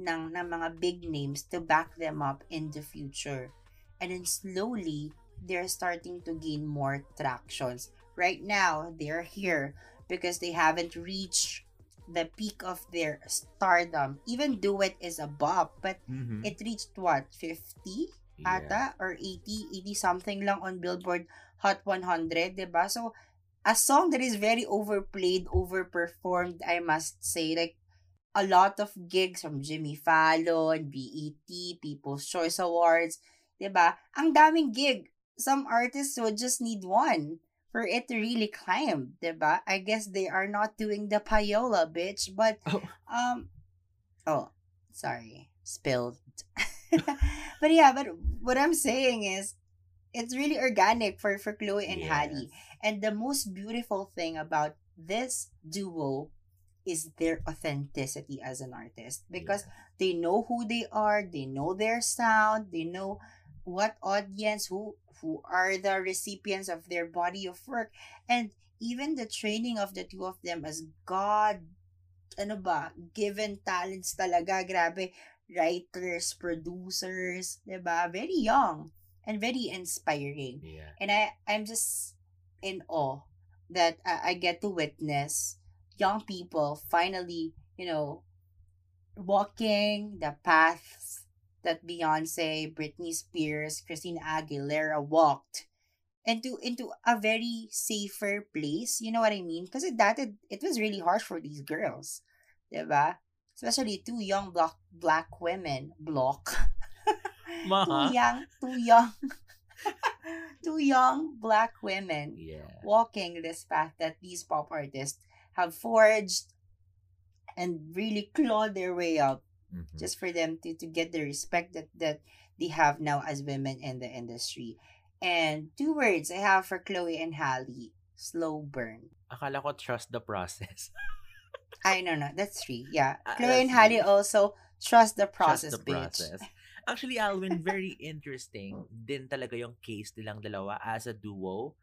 ng, ng mga big names to back them up in the future. And then slowly, they're starting to gain more tractions. Right now, they're here because they haven't reached the peak of their stardom. Even Do It is a bop, but Mhm. it reached what, 50? Yeah. ata or 80, 80 something lang on Billboard Hot 100, 'di ba? So a song that is very overplayed, overperformed, I must say, like a lot of gigs from Jimmy Fallon, BET, People's Choice Awards, 'di ba? Ang daming gig some artists would just need one for it to really climb, diba? I guess they are not doing the payola, bitch. But (laughs) Oh. um, oh, sorry, spilled. (laughs) but yeah, but what I'm saying is, it's really organic for for Chloe and Halle. And the most beautiful thing about this duo is their authenticity as an artist because they know who they are, they know their sound, they know what audience, who who are the recipients of their body of work, and even the training of the two of them as God, ano ba, given talents talaga, grabe, writers, producers, 'di ba? Very young and very inspiring Yeah. and I I'm just in awe that I, I get to witness young people finally you know walking the paths that Beyonce, Britney Spears, Christina Aguilera walked into into a very safer place. You know what I mean? Because it that it, it was really harsh for these girls, diba? Especially two young black black women, block. (laughs) Two young, two young, (laughs) two young black women Yeah. walking this path that these pop artists have forged and really clawed their way up Mhm. just for them to, to get the respect that, that they have now as women in the industry. And two words I have for Chloe and Halle slow burn. Akala ko trust the process. (laughs) I don't know. That's three. Yeah. Ah, Chloe and Halle also trust the process, Trust the bitch. process. Actually, Alwyn, (laughs) very interesting din talaga yung case nilang dalawa as a duo.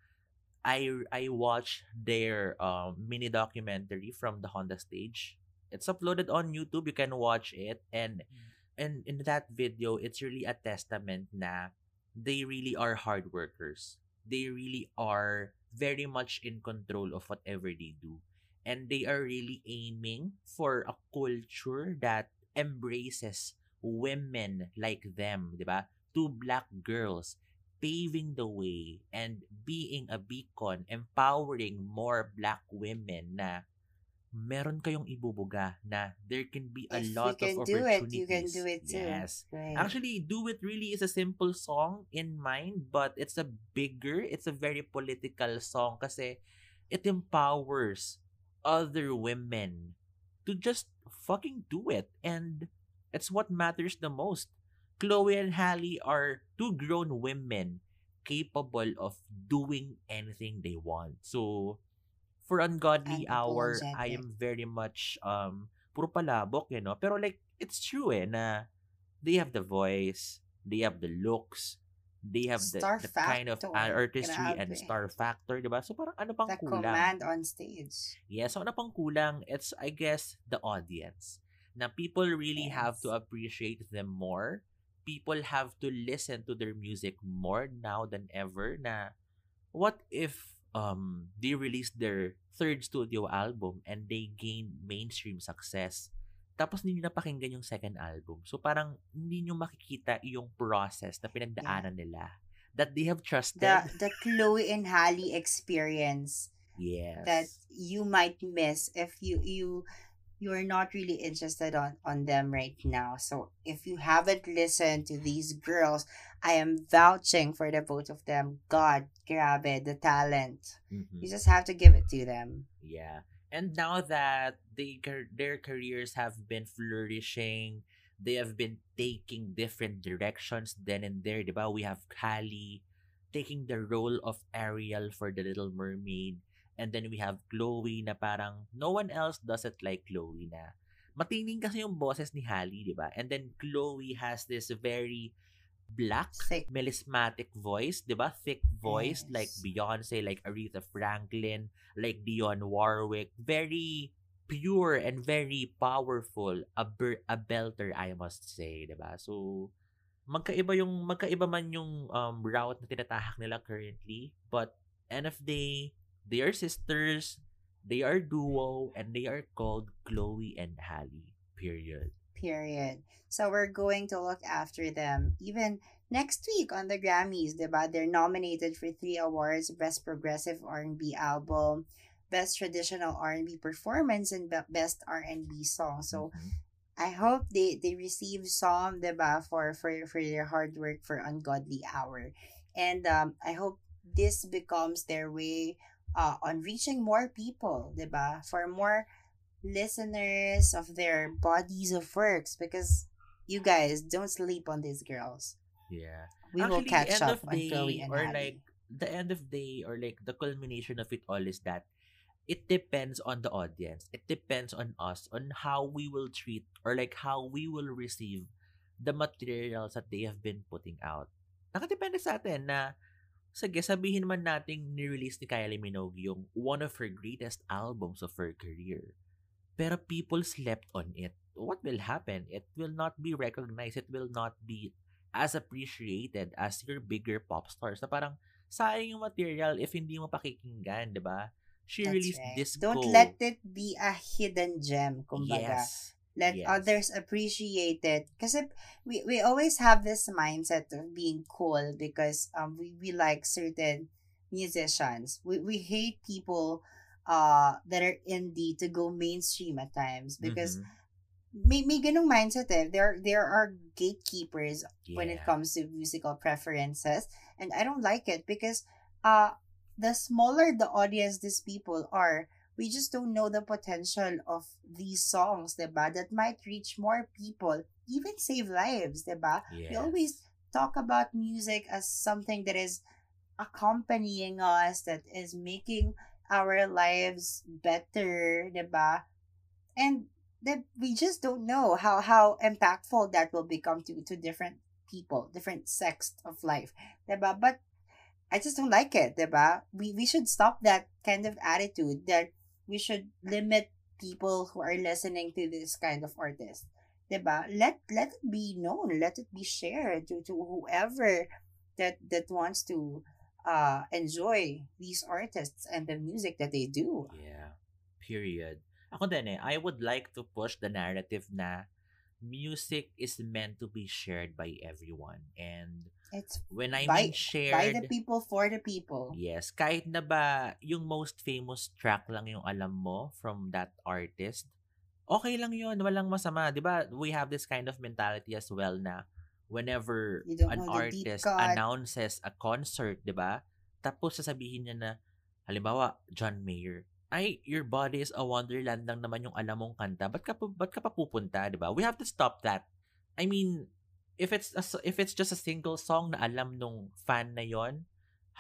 I I watched their um, mini documentary from the Honda stage. It's uploaded on YouTube. You can watch it, and mm. and in that video, it's really a testament na they really are hard workers. They really are very much in control of whatever they do, and they are really aiming for a culture that embraces women like them, di ba? Two black girls paving the way and being a beacon, empowering more black women na meron kayong ibubuga na there can be a If you lot can of do it, opportunities. you can do it too. Yes. Right. Actually, Do It really is a simple song in mind, but it's a bigger, it's a very political song kasi it empowers other women to just fucking do it. And it's what matters the most. Chloe and Halle are two grown women capable of doing anything they want. So, for Ungodly Hour, I am very much, um, puro palabok, you know. Pero like, it's true eh, na they have the voice, they have the looks, they have the, Star the kind of artistry and Grabe. star factor, diba? So parang ano pang The kulang? command on stage. Yeah, so ano pang kulang? It's, I guess, the audience. Na people really have to appreciate them more. People have to listen to their music more now than ever na what if um they release their third studio album and they gain mainstream success tapos hindi nyo napakinggan yung second album. So parang hindi nyo makikita yung process na pinagdaanan nila that they have trusted. The the Chloe and Halle experience yes. that you might miss if you you you're not really interested on on them right now. So if you haven't listened to these girls, I am vouching for the both of them. God, grabe, the talent. Mhm. You just have to give it to them. Yeah. And now that they their careers have been flourishing, they have been taking different directions then and there ba? We have Halle taking the role of Ariel for The Little Mermaid. And then we have Chloe na parang no one else does it like Chloe na. Matining kasi yung boses ni Halle, 'di ba? And then Chloe has this very black, Thick. melismatic voice, 'di ba? Thick voice like Yes. Beyonce, like Aretha Franklin, like Dionne Warwick, very pure and very powerful, a, ber- a belter I must say, 'di ba? So magkaiba yung magkaiba man yung um, route na tinatahak nila currently, but end of day, they are sisters, they are duo, and they are called Chloe and Halle. Period. Period. So we're going to look after them even next week on the Grammys, diba? They're nominated for three awards: Best Progressive R&B Album, Best Traditional R&B Performance, and Best R&B Song. So Mhm. I hope they they receive some, diba, for for for their hard work for Ungodly Hour. and um, I hope this becomes their way uh, on reaching more people, diba? For more listeners of their bodies of works because you guys don't sleep on these girls. Yeah. We will catch up of on day, Chloe and or Halle. like the end of day or like the culmination of it all is that it depends on the audience. It depends on us on how we will treat or like how we will receive the materials that they have been putting out. Nakadepende sa atin na sige, sabihin man nating ni-release ni Kylie Minogue yung one of her greatest albums of her career. Pero people slept on it. What will happen? It will not be recognized. It will not be as appreciated as your bigger pop stars. Na parang sayang yung material if hindi mo pakikinggan, di ba? She That's released right. Disco. Don't let it be a hidden gem, kumbaga. Yes. Let Yes. others appreciate it. Kasi we, we always have this mindset of being cool because um we, we like certain musicians. We, we hate people uh that are indie to go mainstream at times because Mhm. may, may ganung mindset eh. There, there are gatekeepers when it comes to musical preferences and I don't like it because uh the smaller the audience these people are we just don't know the potential of these songs diba that might reach more people even save lives diba? We always talk about music as something that is accompanying us that is making our lives better diba? And that we just don't know how how impactful that will become to to different people different sects of life diba? But i just don't like it diba? We we should stop that kind of attitude that we should limit people who are listening to this kind of artist diba let let it be known let it be shared to to whoever that that wants to uh enjoy these artists and the music that they do Yeah. Period. Ako din eh, I would like to push the narrative na music is meant to be shared by everyone. And it's when I by, mean shared, by the people for the people yes, kahit na ba yung most famous track lang yung alam mo from that artist, okay lang yun, walang masama. 'Di ba We have this kind of mentality as well na whenever an artist announces a concert, 'di ba? Tapos sasabihin niya na halimbawa John Mayer, ay your body is a wonderland lang naman yung alam mong kanta. Ba't ka ba't ka pa pupunta, 'di ba? We have to stop that. I mean, if it's a, if it's just a single song na alam nung fan na yon,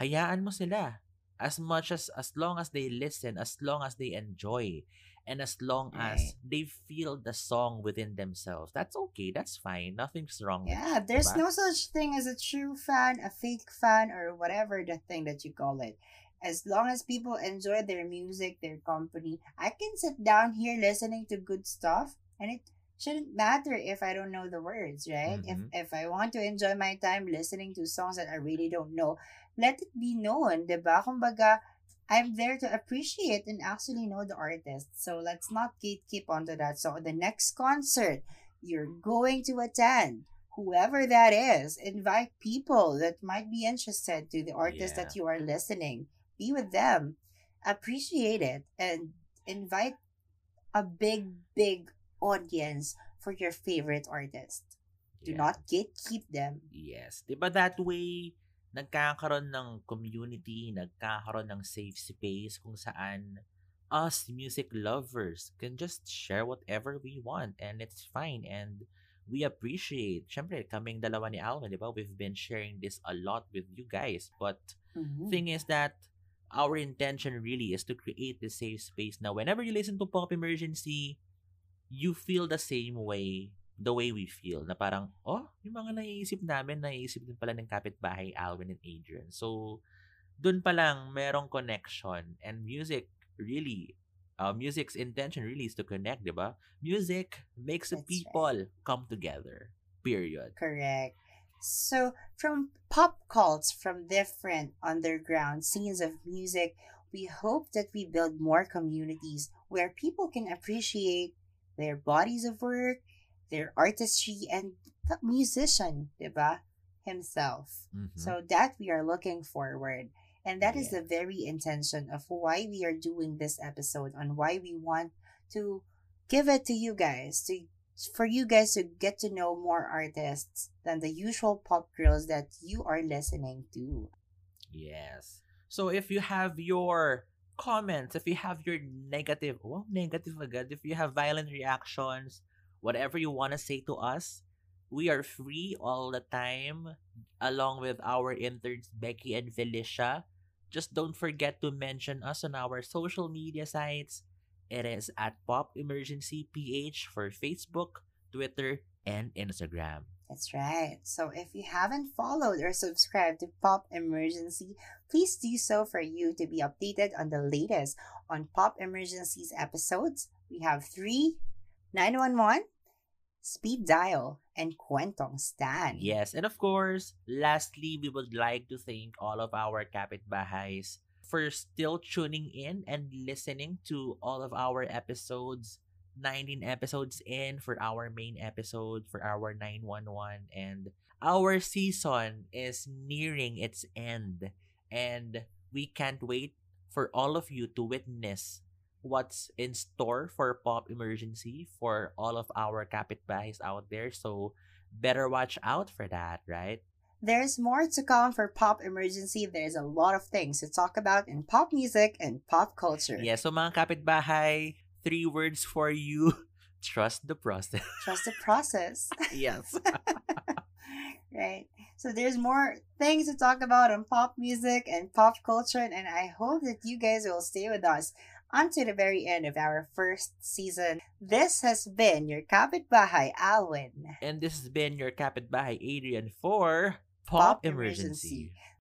hayaan mo sila. As much as as long as they listen, as long as they enjoy, and as long as Right. they feel the song within themselves, that's okay. That's fine. Nothing's wrong. Yeah, there's diba? no such thing as a true fan, a fake fan, or whatever the thing that you call it. As long as people enjoy their music, their company, I can sit down here listening to good stuff, and it shouldn't matter if I don't know the words, right? Mhm. If if I want to enjoy my time listening to songs that I really don't know, let it be known, diba? Kumbaga, I'm there to appreciate and actually know the artist. So let's not gatekeep onto that. So the next concert you're going to attend, whoever that is, invite people that might be interested to the artist Yeah. that you are listening. Be with them, appreciate it, and invite a big, big audience for your favorite artist. Do Yeah. not gatekeep them. Yes. 'Di ba that way nagkakaroon ng community, nagkakaroon ng safe space kung saan us music lovers can just share whatever we want and it's fine and we appreciate. Syempre, kaming dalawa ni Alvin, 'di ba? We've been sharing this a lot with you guys. But Mhm. thing is that our intention really is to create this safe space na whenever you listen to Pop Emergency, you feel the same way the way we feel na parang oh yung mga naiisip namin naiisip din pala ng kapitbahay Alwyn and Adrian. So dun pa lang merong connection and music really uh, music's intention really is to connect di ba? Music makes the That's people come together period. Correct. So, from pop cults from different underground scenes of music, we hope that we build more communities where people can appreciate their bodies of work, their artistry, and the musician, diba, himself. Mhm. So that we are looking forward. And that is Yeah. the very intention of why we are doing this episode, on why we want to give it to you guys, to for you guys to get to know more artists than the usual pop girls that you are listening to. Yes. So if you have your comments, if you have your negative, well, negative agad, if you have violent reactions, whatever you want to say to us, we are free all the time, along with our interns Becky and Felicia. Just don't forget to mention us on our social media sites. It is at Pop Emergency PH for Facebook, Twitter, and Instagram. That's right. So if you haven't followed or subscribed to Pop Emergency, please do so for you to be updated on the latest on Pop Emergency's episodes. We have three, 911, Speed Dial, and Kwentong Stan. Yes, and of course, lastly, we would like to thank all of our kapitbahays for still tuning in and listening to all of our episodes. 19 episodes in for our main episode for our 911 and our season is nearing its end and we can't wait for all of you to witness what's in store for Pop Emergency for all of our kapitbahays out there. So better watch out for that, right? There's more to come for Pop Emergency. There's a lot of things to talk about in pop music and pop culture. Yeah, so mga kapitbahay, three words for you. (laughs) Trust the process. Trust the process. (laughs) yes. (laughs) right. So there's more things to talk about on pop music and pop culture, and I hope that you guys will stay with us until the very end of our first season. This has been your Kapitbahay Alwyn. And this has been your kapitbahay Adrian for Pop, Pop Emergency. Emergency.